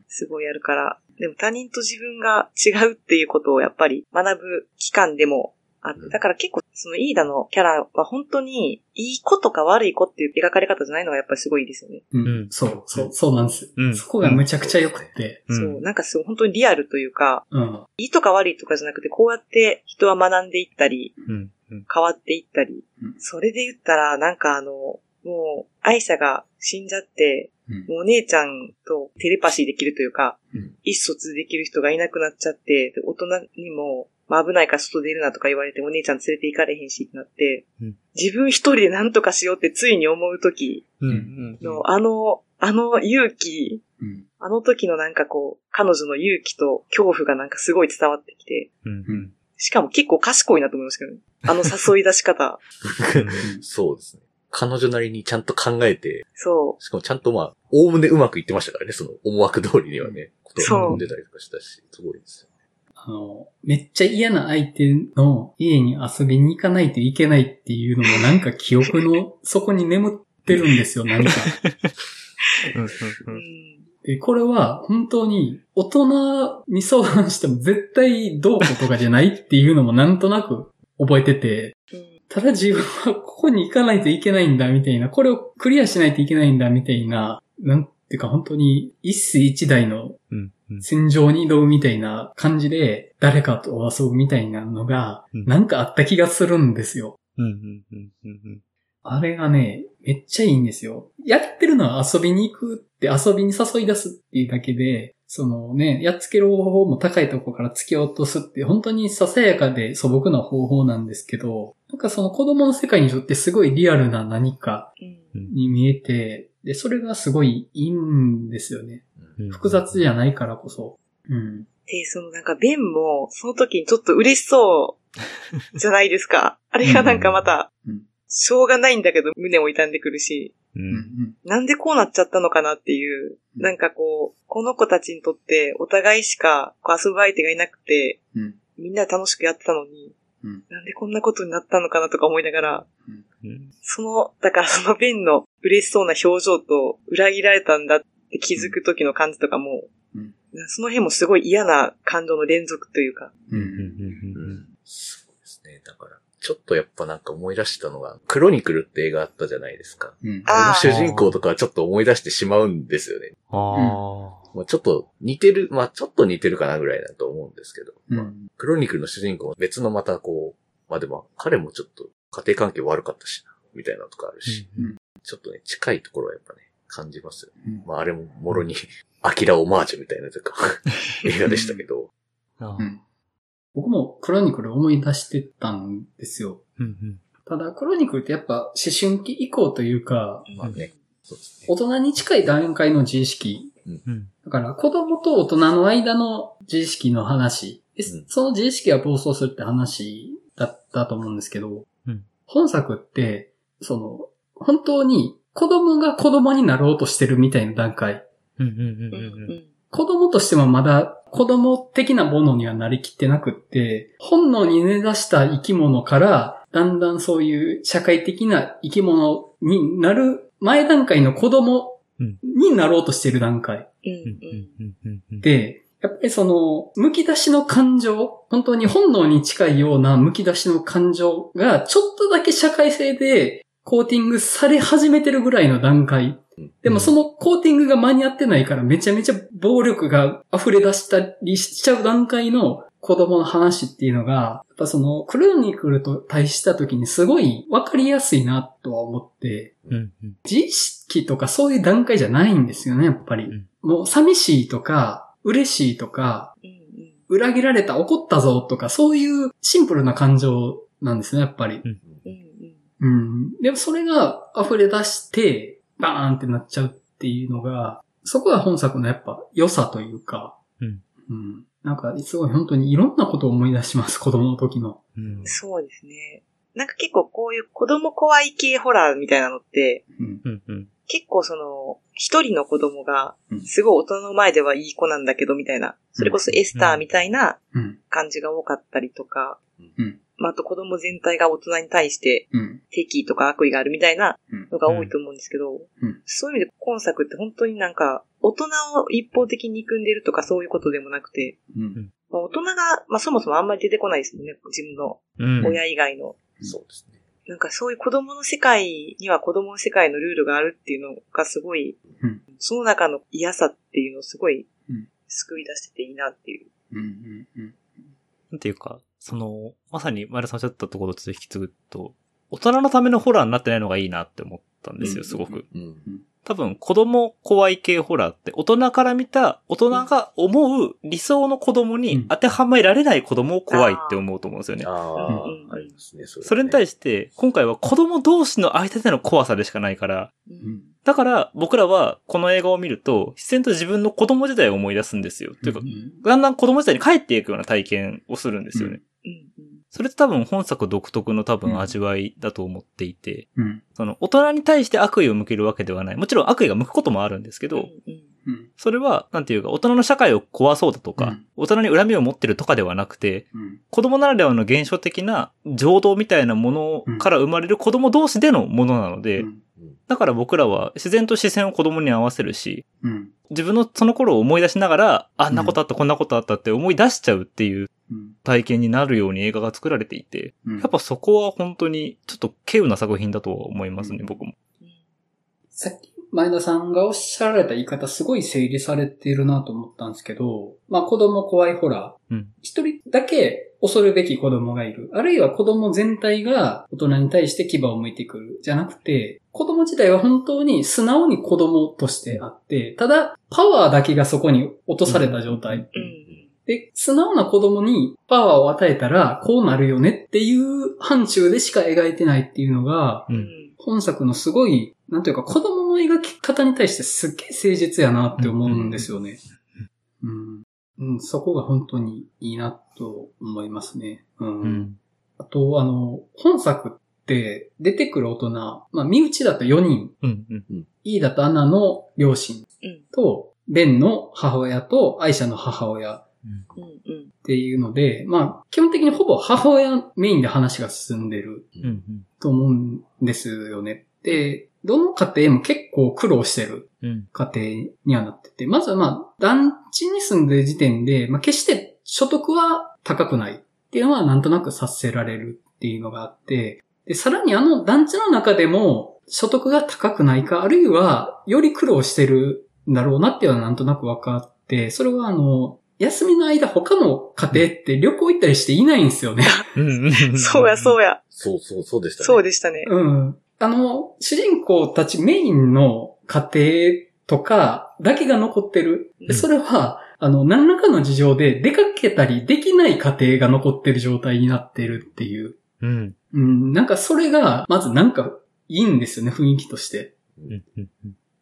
[SPEAKER 2] すごいあるから、でも他人と自分が違うっていうことをやっぱり学ぶ期間でもあって、だから結構そのイーダのキャラは本当にいい子とか悪い子っていう描かれ方じゃないのがやっぱりすごいですよね。
[SPEAKER 1] う
[SPEAKER 4] うん
[SPEAKER 1] ん。そう、そう、そうなんです。
[SPEAKER 4] うん
[SPEAKER 1] そこがむちゃくちゃ良くて。
[SPEAKER 4] うん
[SPEAKER 2] そう、なんかすごい本当にリアルというか、
[SPEAKER 1] うん。
[SPEAKER 2] いいとか悪いとかじゃなくて、こうやって人は学んでいったり、
[SPEAKER 4] うんうん。
[SPEAKER 2] 変わっていったり
[SPEAKER 1] うん、
[SPEAKER 2] それで言ったら、なんかあの、もう、愛者が死んじゃって、
[SPEAKER 1] うん
[SPEAKER 2] もうお姉ちゃんとテレパシーできるというか、
[SPEAKER 3] うん
[SPEAKER 2] 意思疎通できる人がいなくなっちゃって、で大人にも、まあ危ないから外出るなとか言われてお姉ちゃん連れて行かれへんしってなって、
[SPEAKER 4] うん
[SPEAKER 2] 自分一人で何とかしようってついに思う時
[SPEAKER 4] うんうん
[SPEAKER 2] の、あの、あの勇気、
[SPEAKER 1] うん。
[SPEAKER 2] あの時のなんかこう、彼女の勇気と恐怖がなんかすごい伝わってきて、
[SPEAKER 4] うんうん
[SPEAKER 2] しかも結構賢いなと思いましたけどね。あの誘い出し方。
[SPEAKER 3] そうですね。彼女なりにちゃんと考えて、
[SPEAKER 2] そ
[SPEAKER 3] しかもちゃんとまあ、おおむねうまくいってましたからね、その思惑通りにはね、ことが飛んでたりとかしたし、すごいですよ。
[SPEAKER 1] あの、めっちゃ嫌な相手の家に遊びに行かないといけないっていうのもなんか記憶の底に眠ってるんですよ、何か。
[SPEAKER 4] うん
[SPEAKER 2] う。
[SPEAKER 4] う
[SPEAKER 2] うんん。
[SPEAKER 1] で、これは本当に大人に相談しても絶対どうこうとかじゃないっていうのもなんとなく覚えてて、
[SPEAKER 2] うん
[SPEAKER 1] ただ自分はここに行かないといけないんだみたいな、これをクリアしないといけないんだみたいな、なんていうか本当に一世一代の戦場に挑むみたいな感じで誰かと遊ぶみたいなのが
[SPEAKER 4] うん
[SPEAKER 1] なんかあった気がするんですよ。あれがね、めっちゃいいんですよ。やってるのは遊びに行くって遊びに誘い出すっていうだけで、そのね、やっつける方法も高いところから突き落とすって本当にささやかで素朴な方法なんですけど、なんかその子供の世界にとってすごいリアルな何か
[SPEAKER 2] うん
[SPEAKER 1] に見えて、で、それがすごいいいんですよね。複雑じゃないからこそ。うん。
[SPEAKER 2] で、そのなんか、ベンも、その時にちょっと嬉しそうじゃないですか。あれがなんかまた
[SPEAKER 1] うん、
[SPEAKER 2] しょうがないんだけど胸も痛んでくるし、
[SPEAKER 4] う。
[SPEAKER 1] うんん。
[SPEAKER 2] なんでこうなっちゃったのかなっていう、
[SPEAKER 1] うん
[SPEAKER 2] なんかこう、この子たちにとってお互いしかこう遊ぶ相手がいなくて、
[SPEAKER 1] うん。
[SPEAKER 2] みんな楽しくやってたのに、
[SPEAKER 1] うん。
[SPEAKER 2] なんでこんなことになったのかなとか思いながら、
[SPEAKER 4] うん。
[SPEAKER 2] その、だからそのベンの嬉しそうな表情と裏切られたんだって気づく時の感じとかも、
[SPEAKER 1] うん。
[SPEAKER 2] その辺もすごい嫌な感情の連続というか、
[SPEAKER 1] う。
[SPEAKER 4] うんんうん
[SPEAKER 3] そうですね。だから、ちょっとやっぱなんか思い出したのが、クロニクルって映画あったじゃないですか。
[SPEAKER 1] うん。
[SPEAKER 2] あ
[SPEAKER 3] の主人公とかはちょっと思い出してしまうんですよね。
[SPEAKER 4] ああ。
[SPEAKER 3] まあ、ちょっと似てる、まあちょっと似てるかなぐらいだと思うんですけど、まあ
[SPEAKER 1] うん。
[SPEAKER 3] クロニクルの主人公は別のまたこう、まあでも彼もちょっと家庭環境悪かったしな、みたいなのとかあるし、
[SPEAKER 1] うん
[SPEAKER 3] ちょっとね、近いところはやっぱね、感じますよね。
[SPEAKER 1] うん
[SPEAKER 3] まああれももろに、アキラオマージュみたいなとか、映画でしたけど、
[SPEAKER 4] あ
[SPEAKER 1] うん。僕もクロニクル思い出してたんですよ。
[SPEAKER 4] うんうん
[SPEAKER 1] ただ、クロニクルってやっぱ思春期以降というか、
[SPEAKER 3] まあね、そうですね。
[SPEAKER 1] 大人に近い段階の自意識。
[SPEAKER 4] うん
[SPEAKER 1] だから、子供と大人の間の自意識の話。で
[SPEAKER 3] うん
[SPEAKER 1] その自意識が暴走するって話だったと思うんですけど、
[SPEAKER 4] うん
[SPEAKER 1] 本作って、その、本当に子供が子供になろうとしてるみたいな段階。
[SPEAKER 4] うんうんうん
[SPEAKER 2] うん
[SPEAKER 4] うん
[SPEAKER 2] うん
[SPEAKER 1] 子供としてもまだ子供的なものにはなりきってなくって、本能に根ざした生き物から、だんだんそういう社会的な生き物になる前段階の子供になろうとしてる段階。で、やっぱりその、剥き出しの感情、本当に本能に近いような剥き出しの感情が、ちょっとだけ社会性でコーティングされ始めてるぐらいの段階。でもそのコーティングが間に合ってないからめちゃめちゃ暴力が溢れ出したりしちゃう段階の子供の話っていうのが、やっぱそのクロニクルと対した時にすごいわかりやすいなとは思って、
[SPEAKER 4] うんうん
[SPEAKER 1] 自意識とかそういう段階じゃないんですよね、やっぱり。
[SPEAKER 4] うん
[SPEAKER 1] もう寂しいとか、嬉しいとか、
[SPEAKER 2] うんうん
[SPEAKER 1] 裏切られた、怒ったぞとか、そういうシンプルな感情なんですね、やっぱり。
[SPEAKER 2] うんうん
[SPEAKER 1] うん。でもそれが溢れ出して、バーンってなっちゃうっていうのが、そこが本作のやっぱ良さというか、
[SPEAKER 4] うん。
[SPEAKER 1] うん。なんか、すごい本当にいろんなことを思い出します、子供の時の。
[SPEAKER 4] うん
[SPEAKER 2] そうですね。なんか結構こういう子供怖い系ホラーみたいなのって、
[SPEAKER 1] うん。
[SPEAKER 4] うんうん
[SPEAKER 2] 結構その、一人の子供が
[SPEAKER 1] うん、
[SPEAKER 2] すごい大人の前ではいい子なんだけどみたいな、それこそエスターみたいな
[SPEAKER 1] うん。
[SPEAKER 2] 感じが多かったりとか、
[SPEAKER 1] うん。
[SPEAKER 2] まあ、あと子供全体が大人に対して
[SPEAKER 1] うん。
[SPEAKER 2] 敵意とか悪意があるみたいな
[SPEAKER 1] うん。
[SPEAKER 2] のが多いと思うんですけど、
[SPEAKER 1] うん
[SPEAKER 2] そういう意味で今作って本当になんか、大人を一方的に組んでるとかそういうことでもなくて、
[SPEAKER 1] うん。
[SPEAKER 2] まあ、大人が、まあそもそもあんまり出てこないですもんね、自分の
[SPEAKER 4] うん
[SPEAKER 2] 親以外の。
[SPEAKER 3] そうですね。
[SPEAKER 2] なんかそういう子供の世界には子供の世界のルールがあるっていうのがすごい、
[SPEAKER 1] うん
[SPEAKER 2] その中の嫌さっていうのをすごい
[SPEAKER 1] うん
[SPEAKER 2] 救い出してていいなっていう。
[SPEAKER 1] うん。うん。うん。
[SPEAKER 4] なんていうか、その、まさに前田さんおっしゃったところとちょっと引き継ぐと、大人のためのホラーになってないのがいいなって思ったんですよ、すごく。
[SPEAKER 3] うん。
[SPEAKER 4] 多分、子供怖い系ホラーって、大人から見た、大人が思う理想の子供に当てはめられない子供を怖いって思うと思うんですよね。
[SPEAKER 3] ああ
[SPEAKER 2] うん、
[SPEAKER 3] ありますね。そ
[SPEAKER 4] それに対
[SPEAKER 3] し
[SPEAKER 4] して、今回は子供同士の間での怖さでしかないから。だから僕らはこの映画を見ると、自然と自分の子供時代を思い出すんですよ。というか
[SPEAKER 1] う、ん
[SPEAKER 4] だんだん子供時代に帰っていくような体験をするんですよね。
[SPEAKER 1] うん
[SPEAKER 2] うんうん
[SPEAKER 4] それって多分本作独特の多分味わいだと思っていて、
[SPEAKER 1] うん。
[SPEAKER 4] その大人に対して悪意を向けるわけではない。もちろん悪意が向くこともあるんですけど、
[SPEAKER 2] うん
[SPEAKER 1] うん。
[SPEAKER 4] それは、なんていうか、大人の社会を壊そうだとか、
[SPEAKER 1] うん
[SPEAKER 4] 大人に恨みを持ってるとかではなくて、
[SPEAKER 1] うん。
[SPEAKER 4] 子供ならではの現象的な情動みたいなものから生まれる子供同士でのものなので、
[SPEAKER 1] うん。
[SPEAKER 4] だから僕らは自然と視線を子供に合わせるし、
[SPEAKER 1] うん。
[SPEAKER 4] 自分のその頃を思い出しながら、あんなことあった、こんなことあったって思い出しちゃうっていう
[SPEAKER 1] うん。
[SPEAKER 4] 体験になるように映画が作られていて、
[SPEAKER 1] うん
[SPEAKER 4] やっぱそこは本当にちょっと稀有な作品だとは思いますね、
[SPEAKER 1] うん
[SPEAKER 4] 僕も。
[SPEAKER 1] さっき前田さんがおっしゃられた言い方すごい整理されてるなと思ったんですけど、まあ子供怖いホラー。
[SPEAKER 4] うん
[SPEAKER 1] 一人だけ恐るべき子供がいる。あるいは子供全体が大人に対して牙を向いてくる。じゃなくて、子供自体は本当に素直に子供としてあって、ただパワーだけがそこに落とされた状態。
[SPEAKER 2] うん
[SPEAKER 1] で、素直な子供にパワーを与えたらこうなるよねっていう範疇でしか描いてないっていうのが、
[SPEAKER 4] う
[SPEAKER 2] うんん
[SPEAKER 1] 本作のすごい、なんというか子供の描き方に対してすっげえ誠実やなって思うんですよね。うん。うん、そこが本当にいいなと思いますね。うん。
[SPEAKER 4] うん。
[SPEAKER 1] あと、あの、本作って出てくる大人、まあ、身内だと4人、
[SPEAKER 4] うん。うん。
[SPEAKER 1] イーダとアナの両親
[SPEAKER 2] うん。
[SPEAKER 1] と、ベンの母親とアイシャの母親っ
[SPEAKER 2] うん。うん。
[SPEAKER 1] ていうので、まあ、基本的にほぼ母親メインで話が進んでる
[SPEAKER 4] うん。
[SPEAKER 1] と思うんですよね。で、どの家庭も結構苦労してる
[SPEAKER 4] うん。
[SPEAKER 1] 家庭にはなってて、まずはまあ、団地に住んでる時点で、まあ決して所得は高くないっていうのはなんとなく察せられるっていうのがあって、で、さらにあの団地の中でも所得が高くないか、あるいはより苦労してるんだろうなっていうのはなんとなく分かって、それはあの、休みの間他の家庭って旅行行ったりしていないんですよね。
[SPEAKER 4] うん。
[SPEAKER 2] そうや、そうや。
[SPEAKER 3] そうそう、そうでしたね。
[SPEAKER 2] そうでしたね。
[SPEAKER 1] うん。あの、主人公たちメインの家庭とかだけが残ってる。で
[SPEAKER 4] うん
[SPEAKER 1] それは、あの、何らかの事情で出かけたりできない家庭が残ってる状態になってるっていう。
[SPEAKER 4] うん。
[SPEAKER 1] うん、なんかそれが、まずなんかいいんですよね、雰囲気として。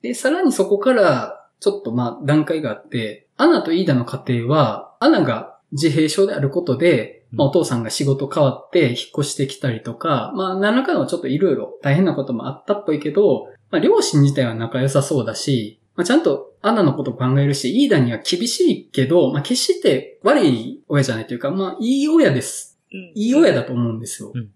[SPEAKER 1] で、さらにそこから、ちょっとまあ段階があって、アナとイーダの家庭は、アナが自閉症であることで、まあ、お父さんが仕事変わって引っ越してきたりとか、まあ何らかのちょっといろいろ大変なこともあったっぽいけど、まあ両親自体は仲良さそうだし、まあちゃんとアナのことを考えるし、イーダには厳しいけど、まあ決して悪い親じゃないというか、まあいい親です。
[SPEAKER 2] うん。
[SPEAKER 1] いい親だと思うんですよ。
[SPEAKER 4] うん。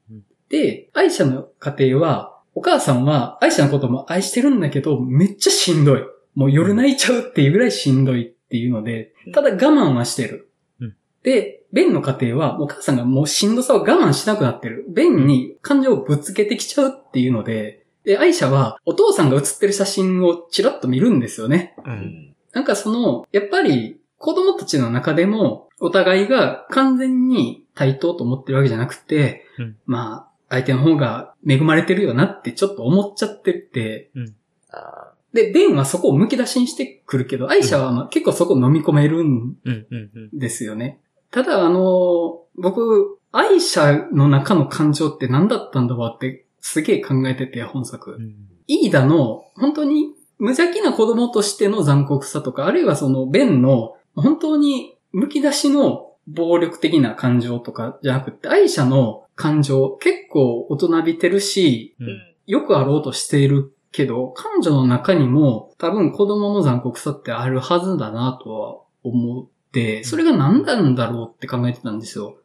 [SPEAKER 1] で、アイシャの家庭は、お母さんはアイシャのことも愛してるんだけど、めっちゃしんどい。もう夜泣いちゃうっていうぐらいしんどいっていうので、ただ我慢はしてる。
[SPEAKER 4] うん
[SPEAKER 1] で、ベンの家庭は、お母さんがもうしんどさを我慢しなくなってる。ベンに感情をぶつけてきちゃうっていうので、で、アイシャはお父さんが写ってる写真をチラッと見るんですよね。
[SPEAKER 4] う。
[SPEAKER 3] うんん。
[SPEAKER 1] なんかその、やっぱり子供たちの中でもお互いが完全に対等と思ってるわけじゃなくて、
[SPEAKER 4] うん
[SPEAKER 1] まあ、相手の方が恵まれてるよなってちょっと思っちゃってて、
[SPEAKER 3] あ
[SPEAKER 1] で、ベンはそこを剥き出しにしてくるけど、アイシャはまあ結構そこ飲み込めるん
[SPEAKER 4] うん。うん。うん。
[SPEAKER 1] ですよね。ただ、あの、僕、アイシャの中の感情って何だったんだろうってすげえ考えてて、本作。イーダの本当に無邪気な子供としての残酷さとか、あるいはそのベンの本当に剥き出しの暴力的な感情とかじゃなくて、アイシャの感情結構大人びてるし、
[SPEAKER 4] う。
[SPEAKER 2] うんん。
[SPEAKER 1] よくあろうとしているけど、彼女の中にも多分子供の残酷さってあるはずだなとは思それが何なんだろうって考えてたんですよ。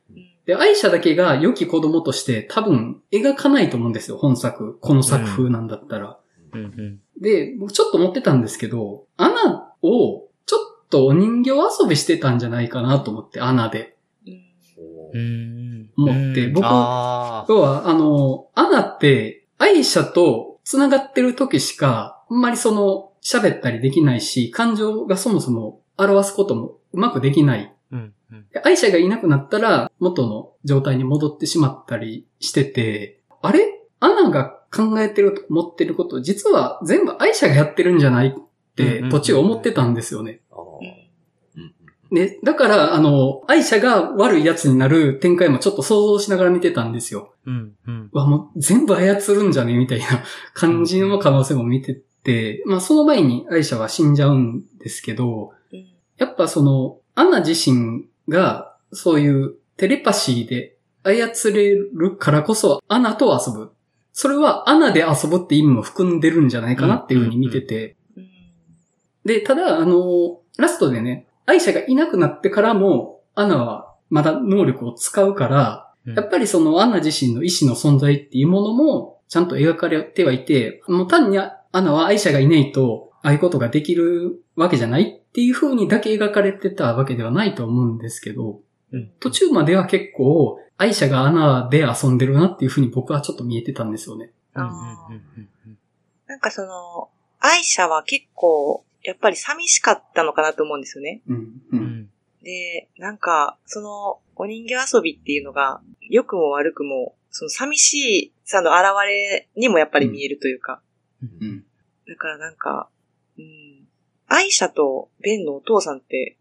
[SPEAKER 1] で、アイシャだけが良き子供として多分描かないと思うんですよ、本作。この作風なんだったら。
[SPEAKER 4] うん。うん。
[SPEAKER 1] で、僕ちょっと思ってたんですけど、アナをちょっとお人形遊びしてたんじゃないかなと思って、アナで。
[SPEAKER 2] うん。
[SPEAKER 3] お
[SPEAKER 4] う
[SPEAKER 3] ー
[SPEAKER 4] ん。
[SPEAKER 1] 持って僕
[SPEAKER 4] あ
[SPEAKER 1] 要は、あの、アナって、アイシャと繋がってる時しか、あんまりその、喋ったりできないし、感情がそもそも表すこともうまくできない。
[SPEAKER 4] ーうん。うん。
[SPEAKER 1] でアイシャがいなくなったら、元の状態に戻ってしまったりしてて、あれ？アナが考えてると思ってること、実は全部アイシャがやってるんじゃないって、途中思ってたんですよね。ね、だから、あの、アイシャが悪い奴になる展開もちょっと想像しながら見てたんですよ。
[SPEAKER 4] うん。うん。
[SPEAKER 1] うわ、もう全部操るんじゃね？みたいな感じの可能性も見てて、まあその前にアイシャは死んじゃうんですけど、
[SPEAKER 2] うん。
[SPEAKER 1] やっぱその、アナ自身がそういうテレパシーで操れるからこそアナと遊ぶ。それはアナで遊ぶって意味も含んでるんじゃないかなっていうふうに見てて。
[SPEAKER 2] うん。
[SPEAKER 1] で、ただ、あの、ラストでね、アイシャがいなくなってからも、アナはまだ能力を使うから、やっぱりそのアナ自身の意志の存在っていうものもちゃんと描かれてはいて、もう単にアナはアイシャがいないと、ああいうことができるわけじゃないっていう風にだけ描かれてたわけではないと思うんですけど、
[SPEAKER 2] うん。
[SPEAKER 1] 途中までは結構、愛者がアナで遊んでるなっていう風に僕はちょっと見えてたんですよね。
[SPEAKER 4] うん。うん。
[SPEAKER 2] あー
[SPEAKER 4] うん。
[SPEAKER 2] なんかその、愛者は結構、やっぱり寂しかったのかなと思うんですよね。
[SPEAKER 1] うん。う。
[SPEAKER 4] うんん。
[SPEAKER 2] で、なんか、その、お人形遊びっていうのが、良くも悪くも、その寂しさの現れにもやっぱり見えるというか。
[SPEAKER 1] うん。
[SPEAKER 2] だからなんか、うん。愛者とベンのお父さんって、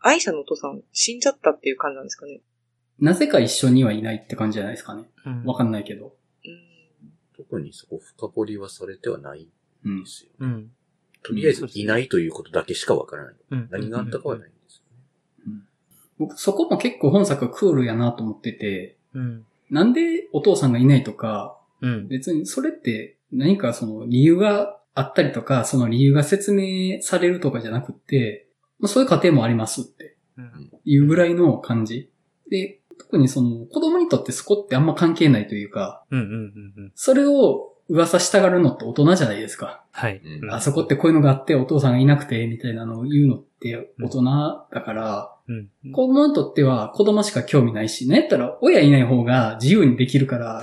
[SPEAKER 2] 愛者のお父さん死んじゃったっていう感じなんですかね。
[SPEAKER 1] なぜか一緒にはいないって感じじゃないですかね。
[SPEAKER 4] うん。
[SPEAKER 1] わかんないけど。
[SPEAKER 2] うん。
[SPEAKER 3] 特にそこ深掘りはされてはない。
[SPEAKER 1] うん
[SPEAKER 3] で。すよ。
[SPEAKER 4] うん。
[SPEAKER 3] とりあえずいないということだけしかわからない。
[SPEAKER 4] うん。
[SPEAKER 3] 何があったかはないんですよね。
[SPEAKER 1] 僕、そこも結構本作クールやなと思ってて、
[SPEAKER 4] うん。
[SPEAKER 1] なんでお父さんがいないとか、
[SPEAKER 4] うん。
[SPEAKER 1] 別にそれって何かその理由があったりとか、その理由が説明されるとかじゃなくって、まあ、そういう過程もありますって
[SPEAKER 4] うん。
[SPEAKER 1] いうぐらいの感じ。で、特にその子供にとってそこってあんま関係ないというか。それを噂したがるのって大人じゃないですか。
[SPEAKER 4] はい。
[SPEAKER 3] うん
[SPEAKER 1] あそこってこういうのがあってお父さんがいなくて、みたいなのを言うのって大人だから、
[SPEAKER 4] うん。
[SPEAKER 1] 子供にとっては子供しか興味ないし、なんやったら親いない方が自由にできるから、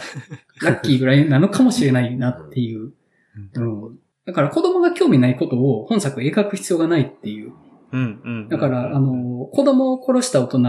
[SPEAKER 1] ラッキーぐらいなのかもしれないなっていう。うん。だから子供が興味ないことを本作描く必要がないっていう。
[SPEAKER 4] うん。うん。
[SPEAKER 1] だから、あ、の、子供を殺した大人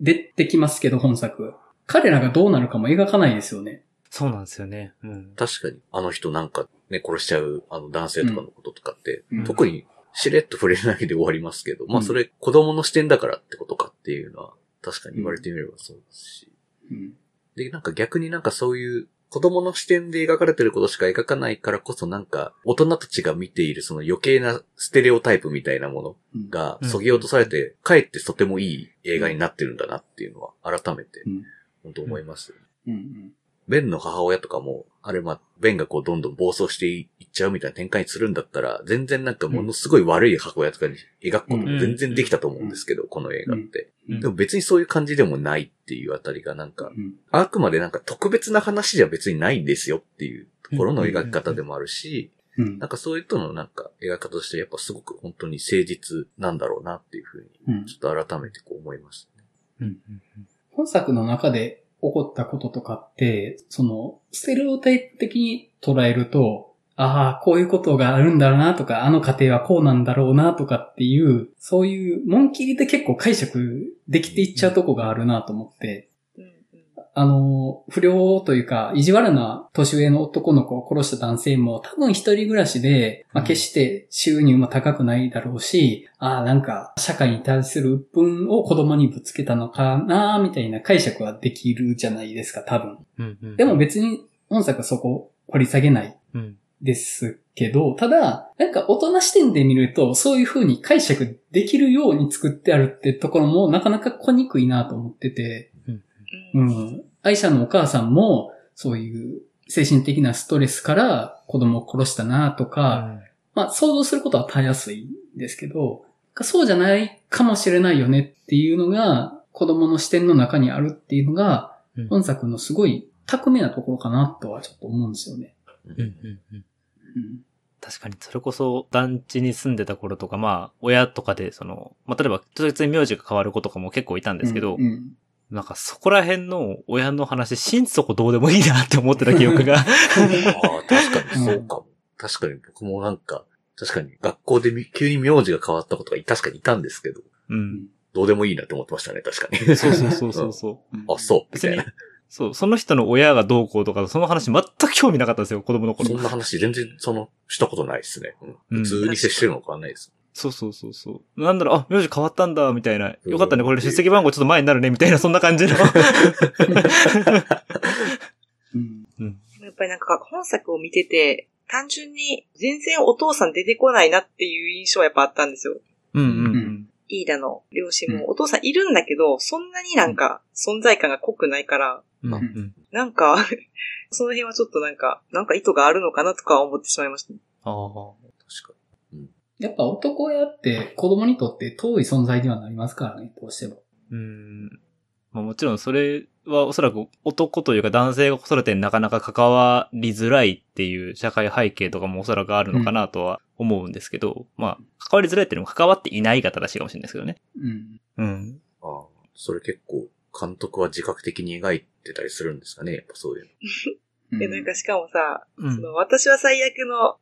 [SPEAKER 1] 出てきますけど、本作。彼らがどうなるかも描かないですよね。
[SPEAKER 4] そうなんですよね。うん。
[SPEAKER 3] 確かに、あの人なんかね、殺しちゃうあの男性とかのこととかって、
[SPEAKER 1] うん
[SPEAKER 3] 特にしれっと触れないで終わりますけど、ま
[SPEAKER 1] うん
[SPEAKER 3] あそれ子供の視点だからってことかっていうのは確かに言われてみればそうですし。
[SPEAKER 1] うん。
[SPEAKER 3] で、なんか逆になんかそういう子供の視点で描かれてることしか描かないからこそなんか大人たちが見ているその余計なステレオタイプみたいなもの
[SPEAKER 1] うん、
[SPEAKER 3] が
[SPEAKER 4] うん
[SPEAKER 3] 削ぎ落とされて、かえってとてもいい映画になってるんだなっていうのは改めて
[SPEAKER 1] うん。
[SPEAKER 3] 本当思いますよね。
[SPEAKER 1] うん。
[SPEAKER 3] ベンの母親とかも、あれまあ、ベンがこうどんどん暴走していっちゃうみたいな展開にするんだったら、全然なんかものすごい悪い母親とかに描くことも全然できたと思うんですけど、この映画って。
[SPEAKER 1] うん
[SPEAKER 3] でも別にそういう感じでもないっていうあたりがなんか、
[SPEAKER 1] うん。
[SPEAKER 3] あくまでなんか特別な話じゃ別にないんですよっていうところの描き方でもあるし、
[SPEAKER 1] うん
[SPEAKER 3] なんかそういうとのなんか描き方としてやっぱすごく本当に誠実なんだろうなっていうふうに、
[SPEAKER 1] うん
[SPEAKER 3] ちょっと改めてこう思いますね。
[SPEAKER 4] うん。
[SPEAKER 1] 本作の中で起起こったこととかって、その、ステレオタイプ的に捉えると、ああ、こういうことがあるんだろうなとか、あの家庭はこうなんだろうなとかっていう、そういう、紋切りで結構解釈できていっちゃうとこがあるなと思って、あの、不良というか、意地悪な年上の男の子を殺した男性も多分一人暮らしで、まあ、決して収入も高くないだろうし、ああ、なんか社会に対する鬱憤を子供にぶつけたのかな、みたいな解釈はできるじゃないですか、多分。
[SPEAKER 4] うん。うん。
[SPEAKER 1] でも、別に本作はそこ掘り下げない
[SPEAKER 4] うん。
[SPEAKER 1] ですけど、ただ、なんか大人視点で見ると、そういう風に解釈できるように作ってあるってところもなかなか来にくいなと思ってて、
[SPEAKER 2] う
[SPEAKER 1] うんん。愛者のお母さんも、そういう精神的なストレスから子供を殺したなとか、まあ想像することはたやすいんですけど、そうじゃないかもしれないよねっていうのが、子供の視点の中にあるっていうのが、
[SPEAKER 4] うん
[SPEAKER 1] 本作のすごい巧みなところかなとはちょっと思うんですよね。
[SPEAKER 4] うん。うん。うん。
[SPEAKER 1] うん。
[SPEAKER 4] 確かに、それこそ団地に住んでた頃とか、まあ、親とかで、その、まあ、例えば、特別に名字が変わる子とかも結構いたんですけど、
[SPEAKER 1] うんうん
[SPEAKER 4] なんかそこら辺の親の話、心底どうでもいいなって思ってた記憶が。
[SPEAKER 3] ああ、確かにそうかも。確かに僕もなんか、確かに学校でみ急に名字が変わったことが確かにいたんですけど、
[SPEAKER 4] うん。
[SPEAKER 3] どうでもいいなって思ってましたね、確かに。
[SPEAKER 4] そうそうそうそうそう。
[SPEAKER 3] あ、そう、み
[SPEAKER 4] 別に
[SPEAKER 3] たいな。、
[SPEAKER 4] そう、その人の親がどうこうとか、その話全く興味なかったんですよ、子供の頃
[SPEAKER 3] そ。んな話全然、その、したことないですね。うん
[SPEAKER 4] うん
[SPEAKER 3] 普通に接してるの変わんないです。
[SPEAKER 4] そうそうそうそう。なんだろう、あ、名字変わったんだ、みたいな。
[SPEAKER 3] うん
[SPEAKER 4] よかったね、これ出席番号ちょっと前になるね、みたいな、そんな感じの。
[SPEAKER 1] うん。
[SPEAKER 2] やっぱりなんか本作を見てて、単純に全然お父さん出てこないなっていう印象はやっぱあったんですよ。
[SPEAKER 4] うんうん
[SPEAKER 2] イーダの両親
[SPEAKER 1] うん
[SPEAKER 2] もお父さんいるんだけど、そんなになんか存在感が濃くないから、
[SPEAKER 4] うん。うん
[SPEAKER 1] う
[SPEAKER 4] うん。
[SPEAKER 2] なんか、その辺はちょっとなんか、なんか意図があるのかなとか思ってしまいましたね。
[SPEAKER 4] ああ。
[SPEAKER 1] やっぱ男親って子供にとって遠い存在にはなりますからね、どうしても。
[SPEAKER 4] うん。まあもちろんそれはおそらく男というか男性が子育てになかなか関わりづらいっていう社会背景とかもおそらくあるのかなとは思うんですけど、まあ、関わりづらいっていうのも関わっていないが正しいかもしれないですけどね。
[SPEAKER 1] うん。
[SPEAKER 4] うん。
[SPEAKER 3] に。ああ、それ結構、監督は自覚的に描いてたりするんですかね、やっぱそういうの。
[SPEAKER 1] うん
[SPEAKER 2] で、なんかしかもさ、
[SPEAKER 4] うん
[SPEAKER 2] その私は最悪の。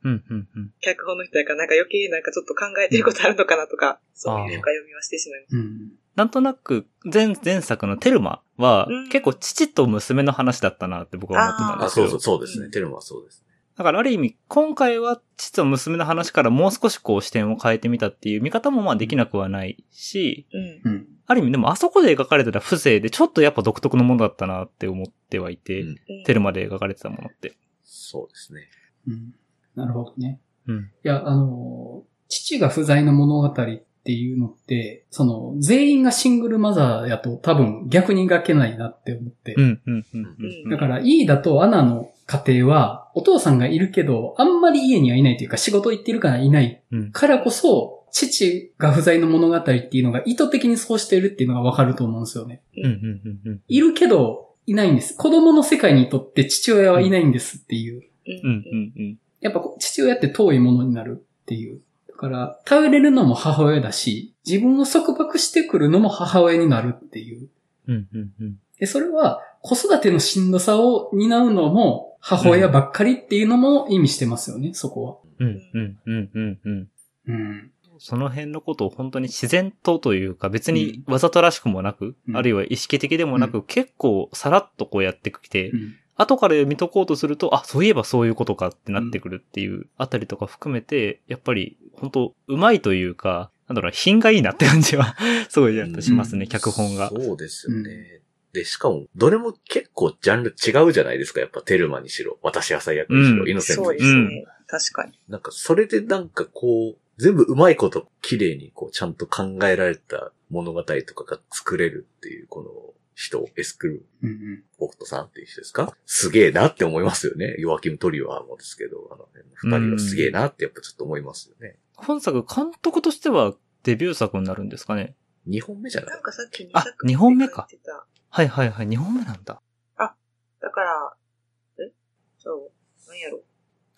[SPEAKER 2] 脚本の人やからなんか余計なんかちょっと考えてることあるのかなとか、そういう深読みはしてしまいまし
[SPEAKER 1] うん。
[SPEAKER 4] なんとなく前、前作のテルマは
[SPEAKER 2] うん
[SPEAKER 4] 結構父と娘の話だったなって僕は思ってたんで
[SPEAKER 3] あ、
[SPEAKER 4] すけど。
[SPEAKER 3] そうそう、そうですね。
[SPEAKER 2] うん
[SPEAKER 3] テルマはそうですね。
[SPEAKER 4] だからある意味、今回は父と娘の話からもう少しこう視点を変えてみたっていう見方もまあできなくはないし、
[SPEAKER 2] た。うん。
[SPEAKER 1] うん。
[SPEAKER 4] ある意味でもあそこで描かれてた風情でちょっとやっぱ独特のものだったなって思ってはいて、
[SPEAKER 3] うん
[SPEAKER 2] うん
[SPEAKER 4] テルマで描かれてたものって。
[SPEAKER 3] そうですね。
[SPEAKER 1] うん。なるほどね。
[SPEAKER 4] うん。
[SPEAKER 1] いや、あの、父が不在の物語っていうのって、その、全員がシングルマザーやと多分逆に描けないなって思って。
[SPEAKER 4] うん、うん、うん。
[SPEAKER 2] うん
[SPEAKER 1] だから、イーダとアナの家庭は、お父さんがいるけど、あんまり家にはいないというか、仕事行ってるからいない
[SPEAKER 4] うん。
[SPEAKER 1] からこそ、父が不在の物語っていうのが意図的にそうしてるっていうのがわかると思うんですよね。
[SPEAKER 4] うん、うん、うん、うん。
[SPEAKER 1] いるけど、いないんです。子供の世界にとって父親はいないんですっていう。
[SPEAKER 2] うん
[SPEAKER 4] うん、うん、うん。
[SPEAKER 1] やっぱ父親って遠いものになるっていう。だから、頼れるのも母親だし、自分を束縛してくるのも母親になるっていう。
[SPEAKER 4] うん、うん、うん。
[SPEAKER 1] で、それは子育てのしんどさを担うのも母親ばっかりっていうのも意味してますよね、そこは。
[SPEAKER 4] うん、うん、うん、うん、うん。
[SPEAKER 1] うん。
[SPEAKER 4] その辺のことを本当に自然とというか別にわざとらしくもなく、
[SPEAKER 1] うん
[SPEAKER 4] あるいは意識的でもなく、
[SPEAKER 1] う
[SPEAKER 4] 結構さらっとこうやってきて、
[SPEAKER 1] うん
[SPEAKER 4] 後から読み解こうとすると、あ、そういえばそういうことかってなってくるっていうあたりとか含めて、やっぱり本当うまいというか、なんだろうな、品がいいなって感じは、すごいやっぱしますね、
[SPEAKER 1] うん
[SPEAKER 4] 脚本が。
[SPEAKER 3] そうですよね。で、しかも、どれも結構ジャンル違うじゃないですか。やっぱテルマにしろ、私朝役にしろ、
[SPEAKER 4] うん
[SPEAKER 3] イノセン
[SPEAKER 2] そう
[SPEAKER 3] トにしろ。
[SPEAKER 2] ですね。確かに。
[SPEAKER 3] なんか、それでなんかこう、全部うまいこと綺麗にこう、ちゃんと考えられた物語とかが作れるっていう、この人、エスクル
[SPEAKER 1] うんうん
[SPEAKER 3] ボクトさんっていう人ですか？すげえなって思いますよね。ヨアキム・トリワーもですけど、あの、二人はすげえなってやっぱちょっと思いますよね。
[SPEAKER 4] 本作監督としてはデビュー作になるんですかね？
[SPEAKER 3] 二本目じゃない？
[SPEAKER 2] なんかさっき2
[SPEAKER 4] あ
[SPEAKER 2] 作
[SPEAKER 4] 二本目か
[SPEAKER 2] って書いてた
[SPEAKER 4] はいはいはい、2本目なんだ。
[SPEAKER 2] だから、え？そう。なんやろ？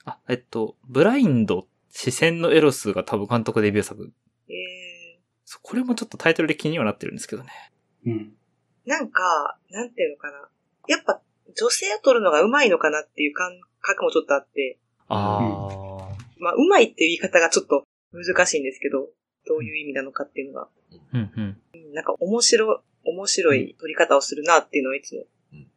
[SPEAKER 4] あ、えっと、ブラインド、視線のエロスが多分監督デビュー作。
[SPEAKER 2] ええ
[SPEAKER 4] そうこれもちょっとタイトルで気にはなってるんですけどね。
[SPEAKER 1] うん。
[SPEAKER 2] なんか、なんていうのかな。やっぱ、女性を取るのが上手いのかなっていう感覚もちょっとあって、
[SPEAKER 4] あ
[SPEAKER 2] まあ、上手いっていう言い方がちょっと難しいんですけど、どういう意味なのかっていうのが、
[SPEAKER 4] あ。うんうん。
[SPEAKER 2] なんか面白、面白い取り方をするなっていうのはいつも。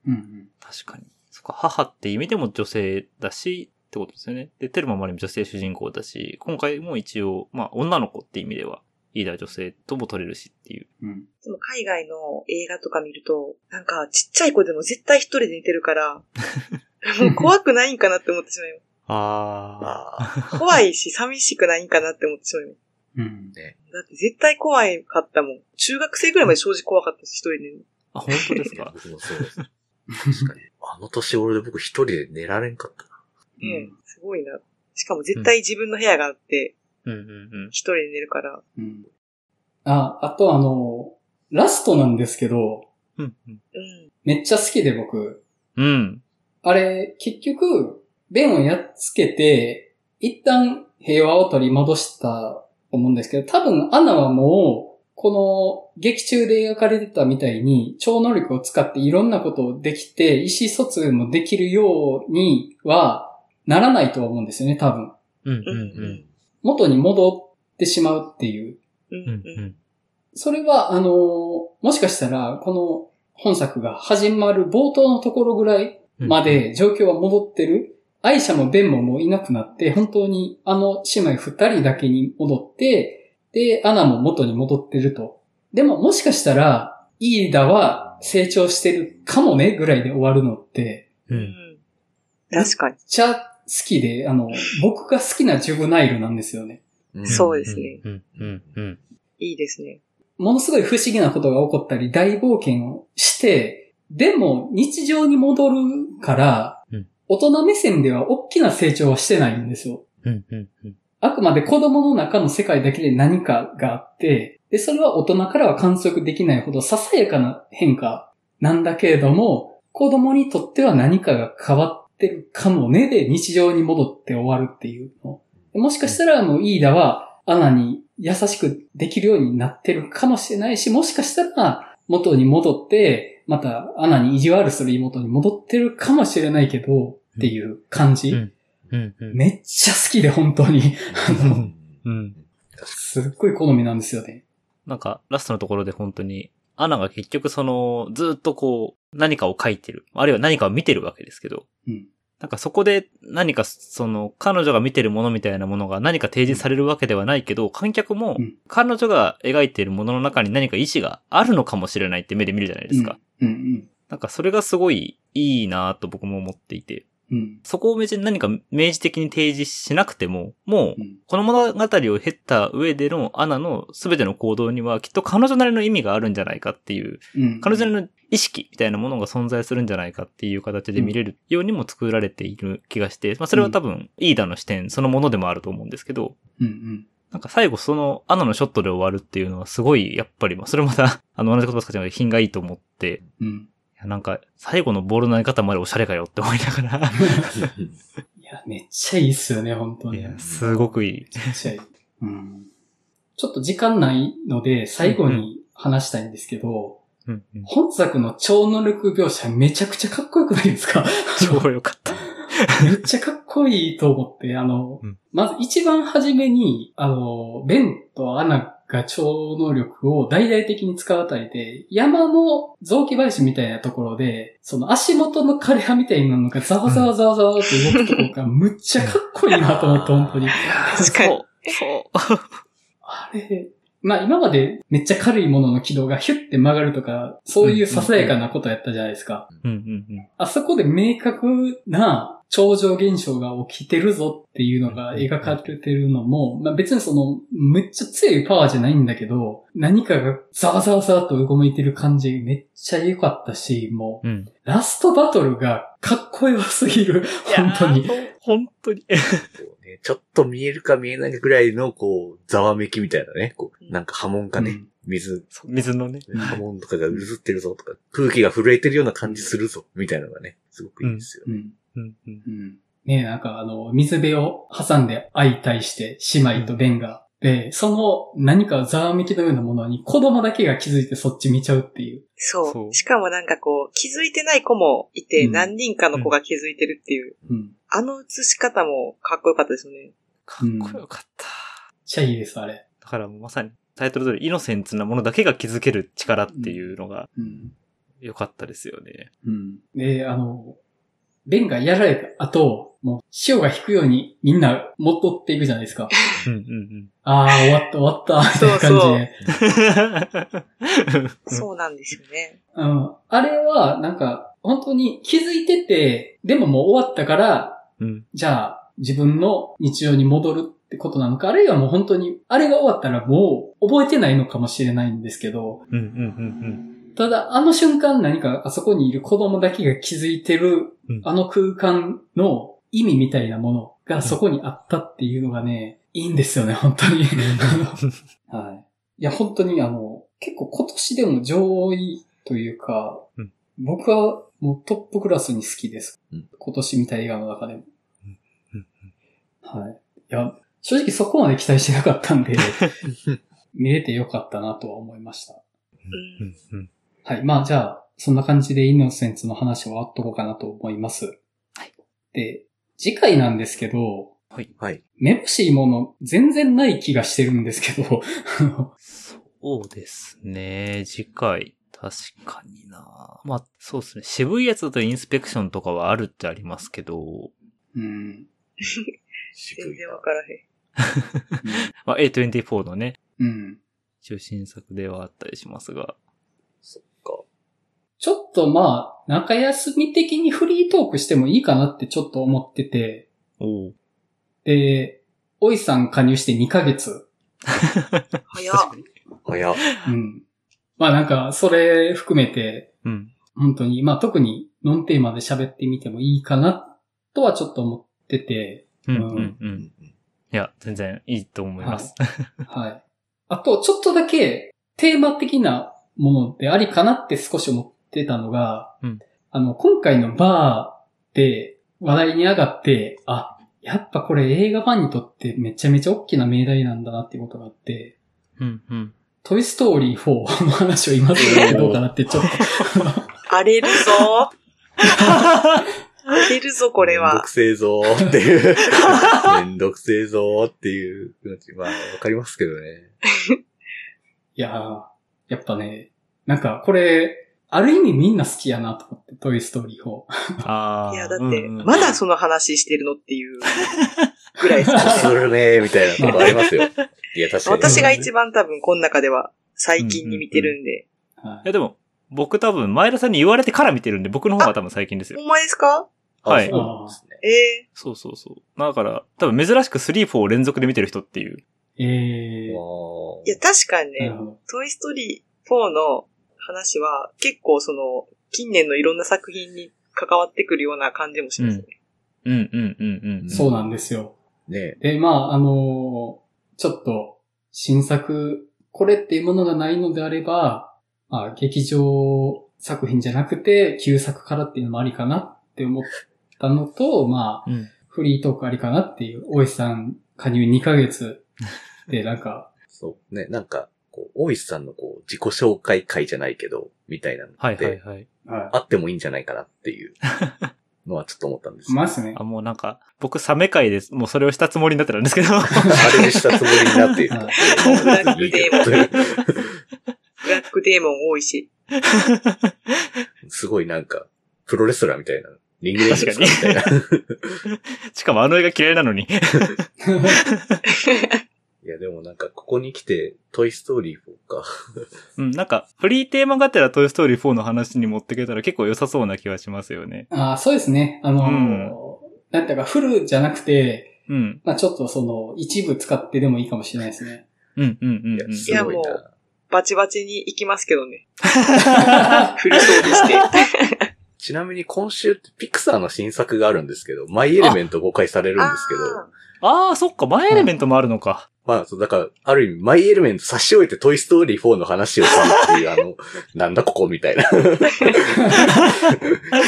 [SPEAKER 1] うんうん。
[SPEAKER 4] 確かに。そっか、母って意味でも女性だし、ってことですよね。で、テルマも女性主人公だし、今回も一応、まあ、女の子って意味では、リーダー女性とも取れるしっていう。
[SPEAKER 1] うん。
[SPEAKER 2] いつも海外の映画とか見ると、なんかちっちゃい子でも絶対一人で寝てるから、もう怖くないんかなって思ってしまい
[SPEAKER 4] あ
[SPEAKER 3] あ
[SPEAKER 2] ます。怖いし寂しくないんかなって思ってしまいます。
[SPEAKER 1] うん。
[SPEAKER 2] だって絶対怖いかったもん。中学生ぐらいまで正直怖かったし、一人で寝る
[SPEAKER 4] あ。あ、本当です
[SPEAKER 3] あ。
[SPEAKER 4] か
[SPEAKER 3] 僕もそうです。確かに。あの年俺で僕一人で寝られんかったな。
[SPEAKER 2] の。ねえすごいな。しかも絶対自分の部屋があって、
[SPEAKER 4] うんうんうん。
[SPEAKER 2] 一人で寝るから。
[SPEAKER 1] うん。あ、あとあの、ラストなんですけど、
[SPEAKER 4] うんうん。
[SPEAKER 2] うん。
[SPEAKER 1] めっちゃ好きで僕。
[SPEAKER 4] うん。
[SPEAKER 1] あれ、結局、ベンをやっつけて、一旦平和を取り戻したと思うんですけど、多分アナはもう、この劇中で描かれてたみたいに超能力を使っていろんなことをできて、意思疎通もできるようにはならないとは思うんですよね、多分。
[SPEAKER 4] うんうん
[SPEAKER 2] う
[SPEAKER 4] うん。
[SPEAKER 1] 元に戻ってしまうっていう。
[SPEAKER 2] うん。
[SPEAKER 4] うん。
[SPEAKER 1] それは、あの、もしかしたら、この本作が始まる冒頭のところぐらいまで状況は戻ってる。愛者もベンももういなくなって、本当にあの姉妹二人だけに戻って、で、アナも元に戻ってると。でももしかしたら、イーダは成長してるかもね、ぐらいで終わるのって、
[SPEAKER 4] う。
[SPEAKER 2] うんん。確かに。
[SPEAKER 1] めっちゃ好きで、あの、僕が好きなジュブナイルなんですよね。
[SPEAKER 3] うん
[SPEAKER 2] そうですね。
[SPEAKER 4] うんうんうん。
[SPEAKER 2] いいですね。
[SPEAKER 1] ものすごい不思議なことが起こったり、大冒険をして、でも日常に戻るから、
[SPEAKER 4] うん
[SPEAKER 1] 大人目線では大きな成長はしてないんですよ。
[SPEAKER 4] うんうんうん。
[SPEAKER 1] あくまで子供の中の世界だけで何かがあって、で、それは大人からは観測できないほどささやかな変化なんだけれども、子供にとっては何かが変わってるかもねで日常に戻って終わるっていうの。でもしかしたらもうイーダはアナに優しくできるようになってるかもしれないし、もしかしたら元に戻って、またアナに意地悪する妹に戻ってるかもしれないけど、っていう感じ。めっちゃ好きで本当に。あの
[SPEAKER 3] うん
[SPEAKER 4] うん。
[SPEAKER 1] すっごい好みなんですよね。
[SPEAKER 4] なんか、ラストのところで本当に、アナが結局その、ずっとこう、何かを書いてる。あるいは何かを見てるわけですけど、
[SPEAKER 1] うん。
[SPEAKER 4] なんかそこで何かその、彼女が見てるものみたいなものが何か提示されるわけではないけど、観客も
[SPEAKER 1] うん
[SPEAKER 4] 彼女が描いているものの中に何か意志があるのかもしれないって目で見るじゃないですか。
[SPEAKER 1] うんうん。
[SPEAKER 4] なんかそれがすごいいいなと僕も思っていて。
[SPEAKER 1] うん。
[SPEAKER 4] そこを別に何か明示的に提示しなくても、もう
[SPEAKER 1] う、ん。
[SPEAKER 4] この物語を経た上でのアナの全ての行動にはきっと彼女なりの意味があるんじゃないかっていう、
[SPEAKER 1] うん。
[SPEAKER 4] 彼女なりの意識みたいなものが存在するんじゃないかっていう形で見れるようにも作られている気がして、まあそれは多分、イーダの視点そのものでもあると思うんですけど、
[SPEAKER 1] うんうん。
[SPEAKER 4] なんか最後そのアナのショットで終わるっていうのはすごい、やっぱり、まあそれもまた、あの同じ言葉使っちゃうので品がいいと思って、
[SPEAKER 1] うん。
[SPEAKER 4] いやなんか最後のボールの投げ方までおしゃれかよって思いながら、
[SPEAKER 1] いや、めっちゃいいっすよね、本当に。
[SPEAKER 4] いや、すごくいい。
[SPEAKER 1] めっちゃいい。うん。ちょっと時間ないので、最後に話したいんですけど、
[SPEAKER 4] うんうん
[SPEAKER 1] 本作の超能力描写めちゃくちゃかっこよくないですか？
[SPEAKER 4] 超良かった。
[SPEAKER 1] めっちゃかっこいいと思って、あの、
[SPEAKER 4] うん
[SPEAKER 1] まず一番初めに、あの、ベンとアナが超能力を大々的に使うあたりで、山の雑木林みたいなところで、その足元の枯葉みたいなのがざわざわざわざわって動くところがむっちゃかっこいいなと思って、本当に。
[SPEAKER 2] 確かに
[SPEAKER 4] そう。そう。
[SPEAKER 1] あれ、まあ今までめっちゃ軽いものの軌道がヒュッて曲がるとか、そういうささやかなことやったじゃないですか。
[SPEAKER 4] うんうんうん。
[SPEAKER 1] あそこで明確な超常現象が起きてるぞっていうのが描かれてるのも、まあ別にその、めっちゃ強いパワーじゃないんだけど、何かがざわざわざわっと動いてる感じめっちゃ良かったし、もう、
[SPEAKER 4] うん。
[SPEAKER 1] ラストバトルがかっこよすぎる。本当に。
[SPEAKER 4] 本当に。
[SPEAKER 3] こうねちょっと見えるか見えないかぐらいの、こう、ざわめきみたいなね。こう、なんか波紋がね、
[SPEAKER 1] うん
[SPEAKER 3] 水、
[SPEAKER 4] 水のね。
[SPEAKER 3] 波紋とかがうずってるぞとか、空気が震えてるような感じするぞ、みたいなのがね、すごくいいですよね。
[SPEAKER 1] うん。
[SPEAKER 4] うんうん。
[SPEAKER 1] うん。ねなんかあの、水辺を挟んで相対して、姉妹とベンが。で、その何かざわめきのようなものに子供だけが気づいてそっち見ちゃうっていう。
[SPEAKER 2] そう。
[SPEAKER 4] そう
[SPEAKER 2] しかもなんかこう、気づいてない子もいて、
[SPEAKER 1] うん
[SPEAKER 2] 何人かの子が気づいてるっていう、
[SPEAKER 1] うん。
[SPEAKER 2] あの映し方もかっこよかったですよね。
[SPEAKER 4] かっこよかった。
[SPEAKER 1] めっちゃいいです、あれ。
[SPEAKER 4] だからまさにタイトル通りイノセンツなものだけが気づける力っていうのが
[SPEAKER 1] うん。
[SPEAKER 4] 良かったですよね。
[SPEAKER 1] うん。で、あの、ベンがやられた後、もう潮が引くようにみんな戻っていくじゃないですか。
[SPEAKER 4] うんうん
[SPEAKER 1] ああ、終わった終わった、みたいな感じで。
[SPEAKER 4] うん。
[SPEAKER 2] そうなんですよね。
[SPEAKER 1] うん。あれは、なんか、本当に気づいてて、でももう終わったから、
[SPEAKER 4] うん。
[SPEAKER 1] じゃあ、自分の日常に戻るってことなのか、あるいはもう本当に、あれが終わったらもう覚えてないのかもしれないんですけど、
[SPEAKER 4] うんうんうん
[SPEAKER 1] ただ、あの瞬間何かあそこにいる子供だけが気づいてる
[SPEAKER 4] うん、
[SPEAKER 1] あの空間の意味みたいなものがそこにあったっていうのがね、いいんですよね、本当に。はい。いや、本当にあの、結構今年でも上位というか、
[SPEAKER 4] うん
[SPEAKER 1] 僕はもうトップクラスに好きです。
[SPEAKER 3] うん
[SPEAKER 1] 今年見た映画の中でも。
[SPEAKER 4] うん
[SPEAKER 1] はい。いや、正直そこまで期待してなかったんで、見れてよかったなとは思いました。はい。まあ、じゃあ、そんな感じでイノセンツの話を終わっとこうかなと思います。
[SPEAKER 4] はい。
[SPEAKER 1] で、次回なんですけど、
[SPEAKER 3] はい。
[SPEAKER 1] めぼしいもの全然ない気がしてるんですけど、
[SPEAKER 4] そうですね。次回。確かになまあ、そうですね。渋いやつだとインスペクションとかはあるってありますけど、
[SPEAKER 1] うん。
[SPEAKER 2] 全
[SPEAKER 3] 渋い
[SPEAKER 2] 然わからへん。
[SPEAKER 4] まあ A24 のね、
[SPEAKER 1] うん。
[SPEAKER 4] 中心作ではあったりしますが。
[SPEAKER 3] そ。
[SPEAKER 1] ちょっとまあ、中休み的にフリートークしてもいいかなってちょっと思ってて。で、おいさん加入して2ヶ月。
[SPEAKER 2] 早っ。
[SPEAKER 3] 早っ。
[SPEAKER 1] うん。まあなんか、それ含めて、
[SPEAKER 4] うん。
[SPEAKER 1] 本当に、まあ特にノンテーマで喋ってみてもいいかな、とはちょっと思ってて、
[SPEAKER 4] うんうん
[SPEAKER 1] う
[SPEAKER 4] うんん。いや、全然いいと思います。
[SPEAKER 1] はい。あと、ちょっとだけテーマ的なものでありかなって少し思ってたのが、
[SPEAKER 4] うん
[SPEAKER 1] あの、今回のバーで話題に上がって、あ、やっぱこれ映画ファンにとってめちゃめちゃ大きな命題なんだなっていうことがあって、
[SPEAKER 4] うんうん。
[SPEAKER 1] トイストーリー4の話を今するどうかなって ちょっと、
[SPEAKER 2] 荒れるぞ。荒れるぞ、これは
[SPEAKER 3] めんどく。せえぞーっていう。めんどくせえぞーっていう気持ち。まあ、わかりますけどね。
[SPEAKER 1] いやー、やっぱね、なんかこれ、ある意味みんな好きやなと思って、トイストーリー4。
[SPEAKER 4] ああ。
[SPEAKER 2] いや、だって、
[SPEAKER 4] うんうん
[SPEAKER 2] まだその話してるのっていうぐらい好き
[SPEAKER 3] するねーみたいなとこありますよ。いや、確かに。
[SPEAKER 2] 私が一番多分この中では最近に見てるんで。
[SPEAKER 1] はい
[SPEAKER 4] いや、でも、僕多分、前田さんに言われてから見てるんで、僕の方が多分最近ですよ
[SPEAKER 2] ほ。んまですか？
[SPEAKER 4] はい
[SPEAKER 3] そうなんですね。
[SPEAKER 2] ええ
[SPEAKER 4] そうそうそう。だから、多分珍しく3、4を連続で見てる人っていう。
[SPEAKER 1] ええ
[SPEAKER 3] あ
[SPEAKER 2] いや、確かにね。トイストーリー4の話は結構その、近年のいろんな作品に関わってくるような感じもしますね。
[SPEAKER 4] うんうんうんうん。
[SPEAKER 1] そうなんですよ。
[SPEAKER 3] ーね
[SPEAKER 1] で、まあ、あのちょっと、新作、これっていうものがないのであれば、まあ、劇場作品じゃなくて、旧作からっていうのもありかなって思ったのと、まあ、
[SPEAKER 4] うん。
[SPEAKER 1] フリートークありかなっていう、大石さん加入2ヶ月で、なんか、
[SPEAKER 3] そう。ね、なんか、こう、大石さんのこう、自己紹介会じゃないけど、みたいなのって、
[SPEAKER 4] はいはいはい。
[SPEAKER 1] は
[SPEAKER 3] あってもいいんじゃないかなっていうのはちょっと思ったんです。
[SPEAKER 1] ますね
[SPEAKER 4] あ、。もうなんか、僕、サメ会です。もうそれをしたつもりになってたんですけど。
[SPEAKER 3] あれでしたつもりになっている
[SPEAKER 1] はい
[SPEAKER 2] ブラックデーモンブラックデーモン多いし。
[SPEAKER 3] すごいなんか、プロレスラーみたいな。リングレスラーみたいな。
[SPEAKER 4] しかもあの映画嫌いなのに。
[SPEAKER 3] いや、でもなんか、ここに来て、トイストーリー4か。
[SPEAKER 4] うん、なんか、フリーテーマがてらトイストーリー4の話に持ってけたら結構良さそうな気がしますよね。
[SPEAKER 1] あそうですね。あの
[SPEAKER 4] うん
[SPEAKER 1] なんていうか、フルじゃなくて、
[SPEAKER 4] うん。
[SPEAKER 1] まあちょっとその、一部使ってでもいいかもしれないですね。
[SPEAKER 4] うんうんうん
[SPEAKER 3] いや
[SPEAKER 4] うん。、
[SPEAKER 3] すごい
[SPEAKER 2] いやも
[SPEAKER 3] な。
[SPEAKER 2] バチバチに行きますけどね。フル装備して。
[SPEAKER 3] ちなみに今週ってピクサーの新作があるんですけど、マイエレメント公開されるんですけど、
[SPEAKER 2] あ
[SPEAKER 4] ああ、そっか、マイエレメントもあるのか。
[SPEAKER 3] まあ、そうだから、ある意味、マイエレメント差し置いてトイストーリー4の話をするっていう、あの、なんだここみたいな。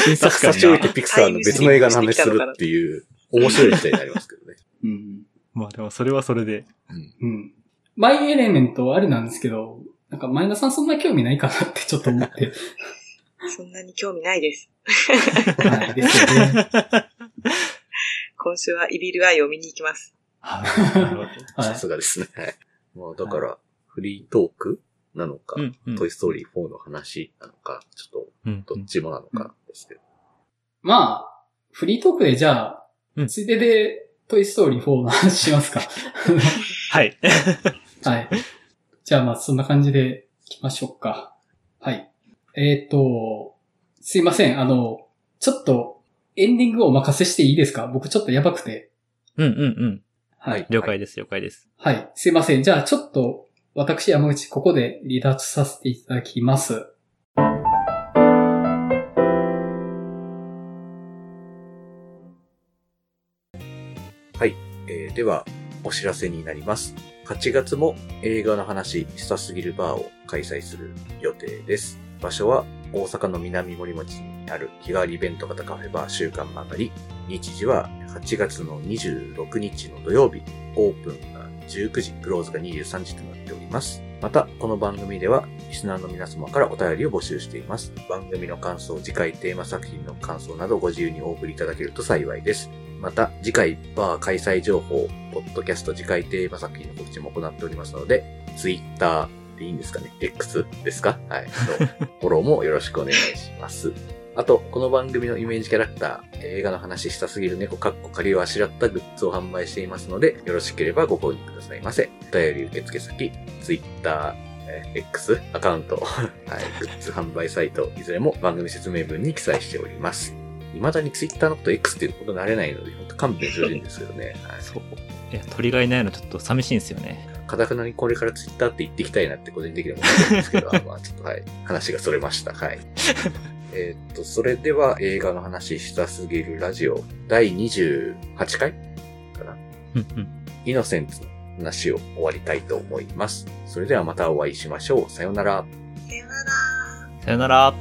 [SPEAKER 4] 新作
[SPEAKER 3] 差し置いてピクサーの別の映画の話するっていう、面白い時代になりますけどね。
[SPEAKER 1] うん。
[SPEAKER 4] まあでもそれはそれで。
[SPEAKER 1] うん。マイエレメントあれなんですけど、なんか前田さんそんな興味ないかなってちょっと思って。
[SPEAKER 2] ーそんなに興味ないです。
[SPEAKER 1] はい。ですよね。
[SPEAKER 2] 今週はイビルアイを見に行きます。
[SPEAKER 4] はい。なるほど。
[SPEAKER 1] はい。
[SPEAKER 3] さすがですね。はい。まあ、だから、フリートークなのか、
[SPEAKER 4] うんうん
[SPEAKER 3] トイストーリー4の話なのか、ちょっ
[SPEAKER 4] うん
[SPEAKER 3] と、どっちもなのかですけど。
[SPEAKER 1] まあ、フリートークでじゃあ、
[SPEAKER 4] うん
[SPEAKER 1] ついででトイストーリー4の話しますか。
[SPEAKER 4] はい。
[SPEAKER 1] はい。じゃあまあそんな感じで行きましょうか。はい。えっ、と、すいません。あの、ちょっとエンディングをお任せしていいですか？僕ちょっとやばくて。
[SPEAKER 4] うんうんうん。
[SPEAKER 1] はい。
[SPEAKER 4] 了解です、了解です。
[SPEAKER 1] はい。すいません。じゃあちょっと私山口ここで離脱させていただきます。
[SPEAKER 3] えーでは、お知らせになります。8月も映画の話したすぎるバーを開催する予定です。場所は大阪の南森町にある日替わりイベント型カフェバー週刊曲がり。日時は8月の26日の土曜日。オープンが19時、クローズが23時となっております。また、この番組では、リスナーの皆様からお便りを募集しています。番組の感想、次回テーマ作品の感想などご自由にお送りいただけると幸いです。また、次回バー開催情報、ポッドキャスト次回テーマ作品の告知も行っておりますので、ツイッターでいいんですかね ?X ですか？はい。フォローもよろしくお願いします。あと、この番組のイメージキャラクター、映画の話したすぎる猫かっこ仮をあしらったグッズを販売していますので、よろしければご購入くださいませ。お便り受付先、ツイッター、えー X アカウント、はい、グッズ販売サイト、いずれも番組説明文に記載しております。未だにツイッターのこと X っていうこと慣れないので、本当勘弁してほしいんですけどね。はい。
[SPEAKER 4] そう。いや、鳥がいないのちょっと寂しいんですよね。
[SPEAKER 3] かたくなにこれからツイッターって言っていきたいなって個人的には思ってるんですけど、あまあちょっとはい、話がそれました。はい。えーっと、それでは映画の話したすぎるラジオ第28回かな？
[SPEAKER 4] うんうん。
[SPEAKER 3] イノセンツの話を終わりたいと思います。それではまたお会いしましょう。さようなら。
[SPEAKER 2] さよなら。
[SPEAKER 4] さよなら。